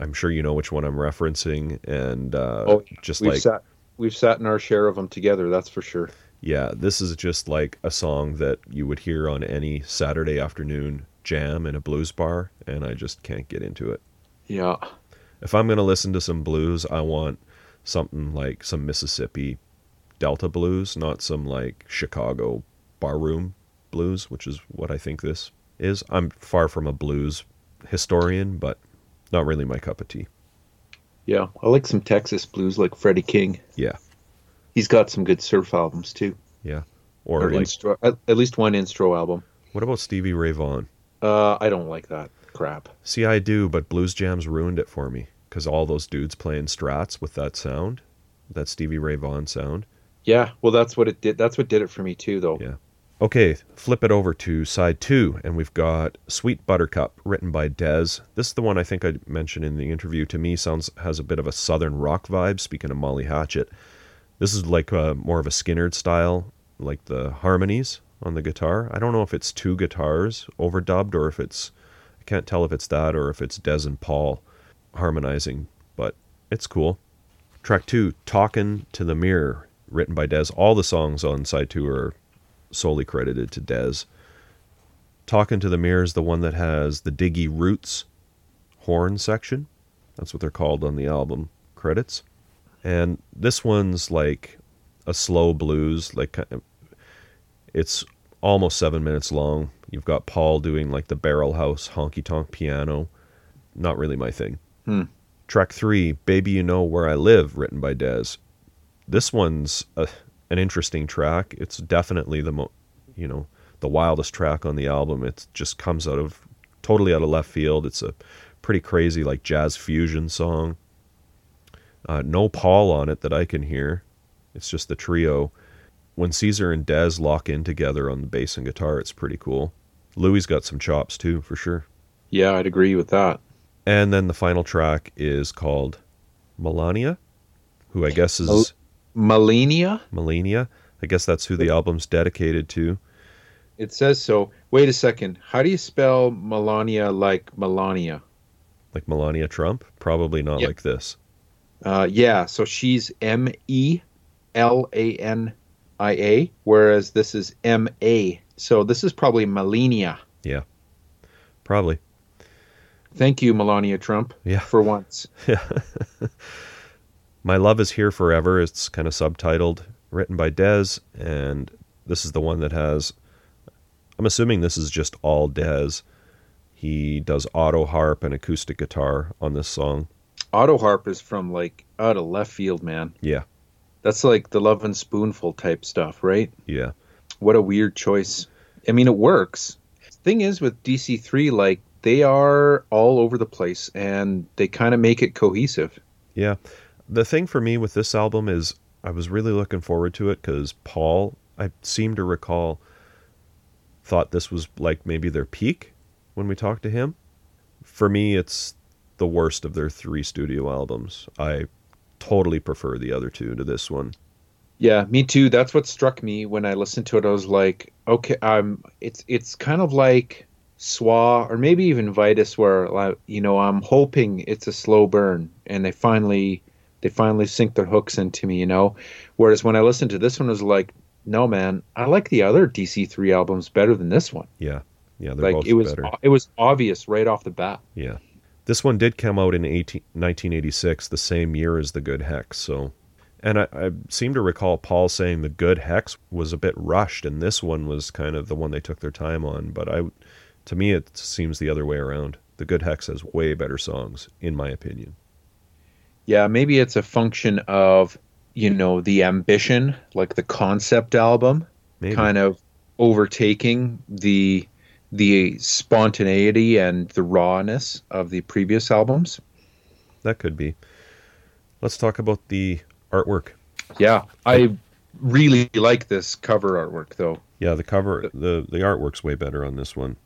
I'm sure you know which one I'm referencing and uh Oh, just we've like sat we've sat in our share of them together. That's for sure. yeah, this is just like a song that you would hear on any Saturday afternoon jam in a blues bar and I just can't get into it. Yeah. If I'm going to listen to some blues, I want something like some Mississippi Delta blues, not some like Chicago barroom blues, which is what I think this is. I'm far from a blues historian, but not really my cup of tea. Yeah. I like some Texas blues like Freddie King. Yeah. He's got some good surf albums too. Yeah. Or, Or like, instro, at, at least one instro album. what about Stevie Ray Vaughan? Uh, I don't like that crap. See, I do, but Blues Jams ruined it for me because all those dudes playing strats with that sound, that Stevie Ray Vaughan sound. Yeah, well, that's what it did. That's what did it for me too, though. Yeah. Okay, flip it over to side two, and we've got Sweet Buttercup, written by Dez. This is the one I think I mentioned in the interview. To me, sounds has a bit of a southern rock vibe. Speaking of Molly Hatchet, this is like a, more of a Skynyrd style, like the harmonies on the guitar. I don't know if it's two guitars overdubbed or if it's I can't tell if it's that or if it's Dez and Paul harmonizing, but it's cool. Track two, Talking to the Mirror, written by Dez. All the songs on side two are solely credited to Dez. Talking to the Mirror is the one that has the Diggy Roots horn section. That's what they're called on the album credits. And this one's like a slow blues, like it's almost seven minutes long. You've got Paul doing like the barrel house honky tonk piano. Not really my thing. Hmm. Track three, Baby You Know Where I Live, written by Dez. This one's a, an interesting track. It's definitely the you know, the wildest track on the album. It just comes out of totally out of left field. It's a pretty crazy like jazz fusion song. Uh, no Paul on it that I can hear. It's just the trio. When Caesar and Dez lock in together on the bass and guitar, it's pretty cool. Louis got some chops too, for sure. Yeah, I'd agree with that. And then the final track is called Melania, who I guess is Mel- Melania? Melania. I guess that's who the album's dedicated to. It says so. Wait a second. How do you spell Melania like Melania? Like Melania Trump? Probably not Yep. like this. Uh, yeah, so she's M E L A N I A, whereas this is M A. So this is probably Melania. Yeah, probably. Thank you, Melania Trump, Yeah. for once. *laughs* Yeah. My Love is Here Forever. It's kind of subtitled, written by Dez, and this is the one that has. I'm assuming this is just all Dez. He does auto harp and acoustic guitar on this song. Auto harp is from like out of left field, man. Yeah, That's like the Lovin' Spoonful type stuff, right? yeah, What a weird choice. I mean, it works. Thing is with DC3, like they are all over the place and they kind of make it cohesive. yeah. The thing for me with this album is I was really looking forward to it because Paul, I seem to recall, thought this was like maybe their peak when we talked to him. For me, it's the worst of their three studio albums. I totally prefer the other two to this one. Yeah, me too. That's what struck me when I listened to it. I was like, okay, um, it's it's kind of like Swa or maybe even Vitus, where like, you know I'm hoping it's a slow burn, and they finally they finally sink their hooks into me, you know. Whereas when I listened to this one, I was like, no, man, I like the other DC three albums better than this one. Yeah, yeah, they're like it was better. it was obvious right off the bat. Yeah. This one did come out in 18, 1986, the same year as The Good Hex. So, and I, I seem to recall Paul saying The Good Hex was a bit rushed, and this one was kind of the one they took their time on. But I, to me, it seems the other way around. The Good Hex has way better songs, in my opinion. Yeah, maybe it's a function of you know the ambition, like the concept album. Maybe. kind of overtaking the the spontaneity and the rawness of the previous albums. That could be. Let's talk about the artwork. Yeah, I really like this cover artwork though. Yeah, the cover, the the artwork's way better on this one.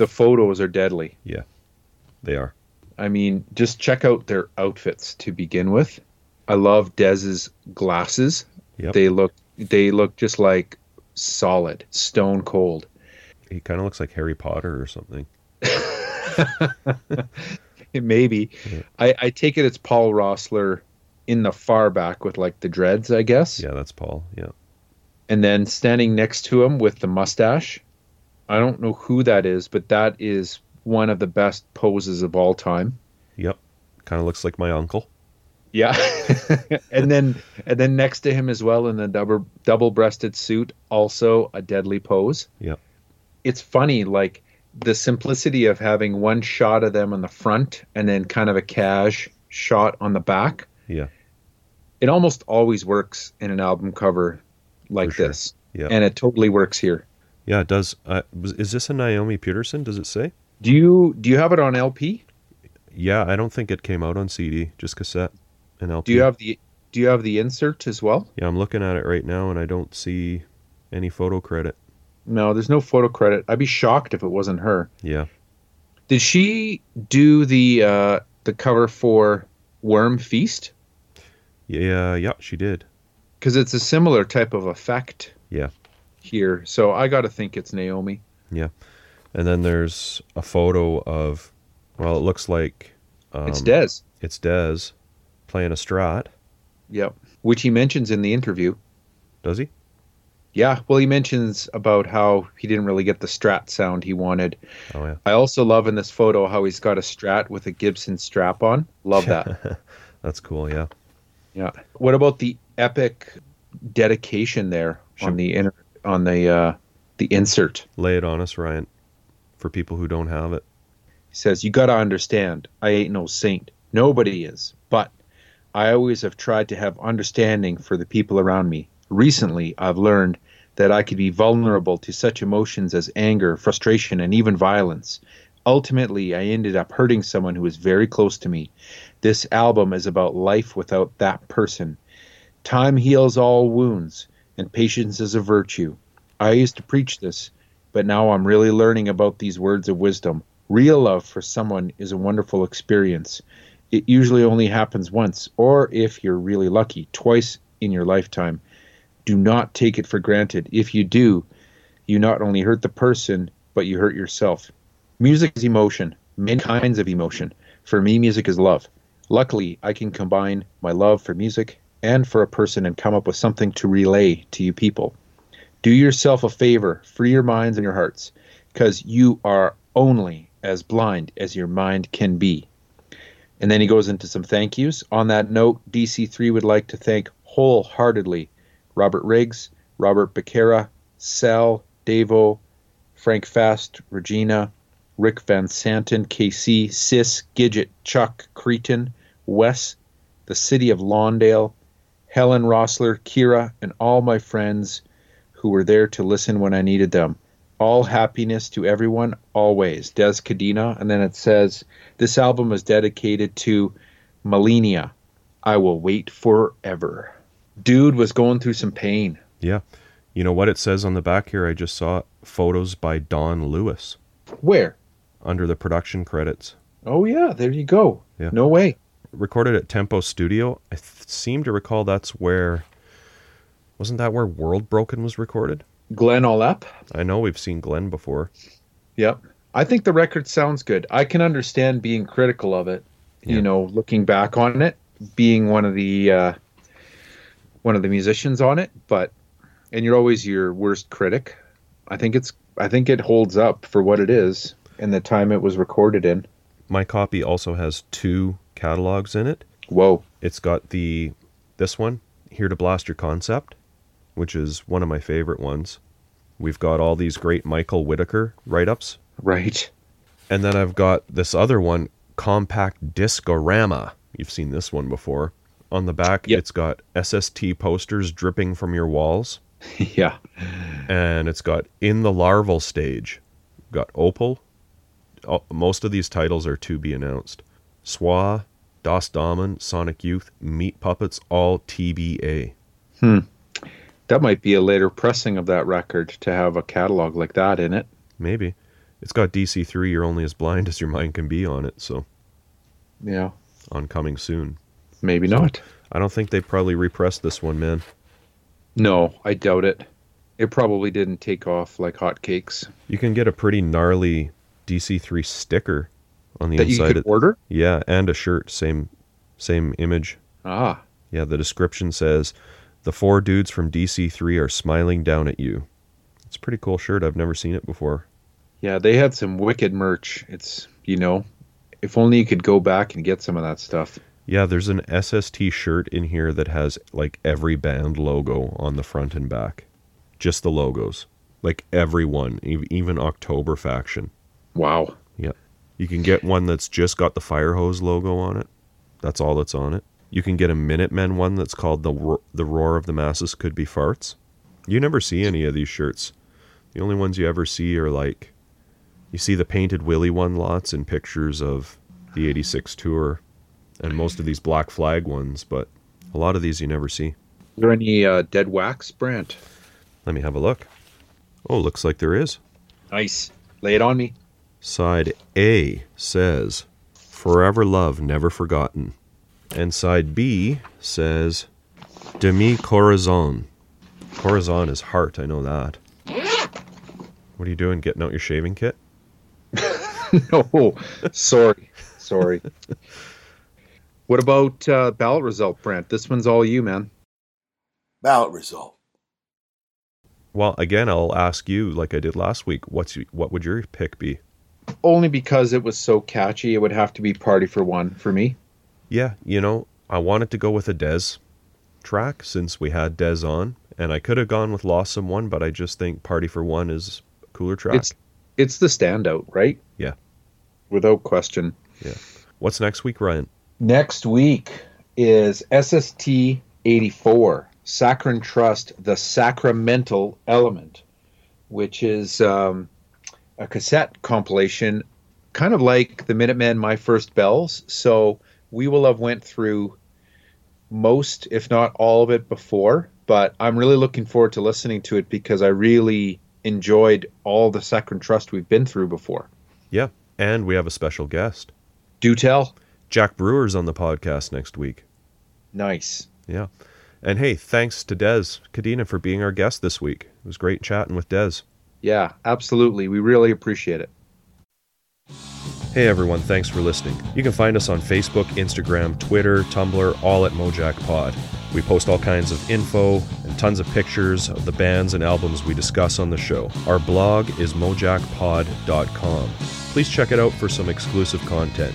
The photos are deadly. Yeah, they are. I mean, just check out their outfits to begin with. I love Dez's glasses. Yep. They look they look just like solid, stone cold. He kind of looks like Harry Potter or something. *laughs* Maybe. Yeah. I, I take it it's Paul Roessler in the far back with like the dreads, I guess. Yeah, that's Paul. Yeah. And then standing next to him with the mustache. I don't know who that is, but that is one of the best poses of all time. Yep. Kind of looks like my uncle. Yeah. *laughs* and then and then next to him as well in the double double breasted suit, also a deadly pose. Yep. It's funny, like the simplicity of having one shot of them on the front and then kind of a cash shot on the back. Yeah. It almost always works in an album cover like sure. this. Yeah. And it totally works here. Yeah, it does. Uh, is this a Naomi Petersen? Does it say? Do you do you have it on LP? Yeah, I don't think it came out on CD, just cassette and LP. Do you have the do you have the insert as well? Yeah, I'm looking at it right now and I don't see any photo credit. No, there's no photo credit. I'd be shocked if it wasn't her. Yeah. Did she do the uh the cover for Worm Feast? Yeah, yeah, she did. Because it's a similar type of effect. Yeah. Here, so I got to think it's Naomi. Yeah. And then there's a photo of, well, it looks like um, it's Dez. It's Dez playing a Strat. Yep. Which he mentions in the interview. Does he? Yeah. Well, he mentions about how he didn't really get the Strat sound he wanted. Oh yeah. I also love in this photo how he's got a Strat with a Gibson strap on. Love that. *laughs* That's cool. Yeah. yeah. What about the epic dedication there on the inner on the uh the insert? Lay it on us, Ryan, for people who don't have it. He says, You gotta understand, I ain't no saint. Nobody is. But I always have tried to have understanding for the people around me. Recently, I've learned that I could be vulnerable to such emotions as anger, frustration, and even violence. Ultimately, I ended up hurting someone who was very close to me. This album is about life without that person. Time heals all wounds, and patience is a virtue. I used to preach this, but now I'm really learning about these words of wisdom. Real love for someone is a wonderful experience. It usually only happens once, or if you're really lucky, twice in your lifetime. Do not take it for granted. If you do, you not only hurt the person, but you hurt yourself. Music is emotion, many kinds of emotion. For me, music is love. Luckily, I can combine my love for music and for a person and come up with something to relay to you people. Do yourself a favor, free your minds and your hearts, because you are only as blind as your mind can be. And then he goes into some thank yous. On that note, DC3 would like to thank wholeheartedly Robert Riggs, Robert Becerra, Sal, Davo, Frank Fast, Regina, Rick Van Santen, KC, Sis, Gidget, Chuck, Cretan, Wes, the city of Lawndale, Helen Roessler, Kira, and all my friends who were there to listen when I needed them. All happiness to everyone, always. Dez Cadena. And then it says, This album is dedicated to Melania. I will wait forever. Dude was going through some pain. Yeah. You know what it says on the back here? I just saw photos by Don Lewis Where? under the production credits. Oh, yeah, there you go. Yeah. No way. Recorded at Tempo Studio. I th- seem to recall that's where. Wasn't that where World Broken was recorded? Glenn all up. I know we've seen Glenn before. Yep. I think the record sounds good. I can understand being critical of it. Yeah. You know, looking back on it, being one of the uh, one of the musicians on it, but and you're always your worst critic. I think it's I think it holds up for what it is and the time it was recorded in. My copy also has two catalogs in it. Whoa. It's got the this one, Here to Blast Your Concept, which is one of my favorite ones. We've got all these great Michael Whitaker write-ups. Right. And then I've got this other one, Compact Discorama. You've seen this one before. On the back, Yep. it's got SST posters dripping from your walls. *laughs* yeah. And it's got In the Larval Stage. Got Opal. Most of these titles are to be announced. Swa, Das Damen, Sonic Youth, Meat Puppets, all TBA. Hmm. That might be a later pressing of that record to have a catalog like that in it. Maybe. It's got DC3, You're Only as Blind as Your Mind Can Be on it, so Yeah. on coming soon. Maybe not. I don't think they probably repressed this one, man. No, I doubt it. It probably didn't take off like hotcakes. You can get a pretty gnarly DC3 sticker on the That you inside. could of- order? yeah, and a shirt, same same image. Ah, Yeah, the description says the four dudes from DC3 are smiling down at you. It's a pretty cool shirt. I've never seen it before. yeah, they had some wicked merch. It's, you know, if only you could go back and get some of that stuff. Yeah, there's an SST shirt in here that has like every band logo on the front and back. Just the logos. Like everyone, even October Faction. Wow. You can get one that's just got the fire hose logo on it. That's all that's on it. You can get a Minutemen one that's called the Ro- the Roar of the Masses Could Be Farts. You never see any of these shirts. The only ones you ever see are like you see the painted Willie one lots in pictures of the 86 tour and most of these Black Flag ones, but a lot of these you never see. Is there any uh, dead wax, Brent? Let me have a look. Oh, looks like there is. Nice. Lay it on me. Side A says, Forever Love Never Forgotten. And side B says, Demi Corazon. Corazon is heart, I know that. What are you doing? Getting out your shaving kit? *laughs* no, sorry. Sorry. what about uh, ballot result, Brent? This one's all you, man. Ballot result. Well, again, I'll ask you, like I did last week, what's y- what would your pick be? Only because it was so catchy, it would have to be Party for One for me. Yeah, you know, I wanted to go with a Dez track since we had Dez on, and I could have gone with Lost Someone, but I just think Party for One is a cooler track. It's it's the standout, right? Yeah. Without question. Yeah. What's next week, Ryan? Next week is SST 84, Saccharine Trust, the Sacramental Element, which is um, a cassette compilation, kind of like the Minutemen My First Bells. So we will have went through most, if not all of it before, but I'm really looking forward to listening to it because I really enjoyed all the Saccharine Trust we've been through before. Yeah, and we have a special guest. Do tell. Jack Brewer's on the podcast next week. Nice. Yeah. And hey, thanks to Dez Cadena for being our guest this week. It was great chatting with Dez. Yeah, absolutely. We really appreciate it. Hey everyone, thanks for listening. You can find us on Facebook, Instagram, Twitter, Tumblr, all at Mojack Pod. We post all kinds of info and tons of pictures of the bands and albums we discuss on the show. Our blog is mojackpod.com. Please check it out for some exclusive content.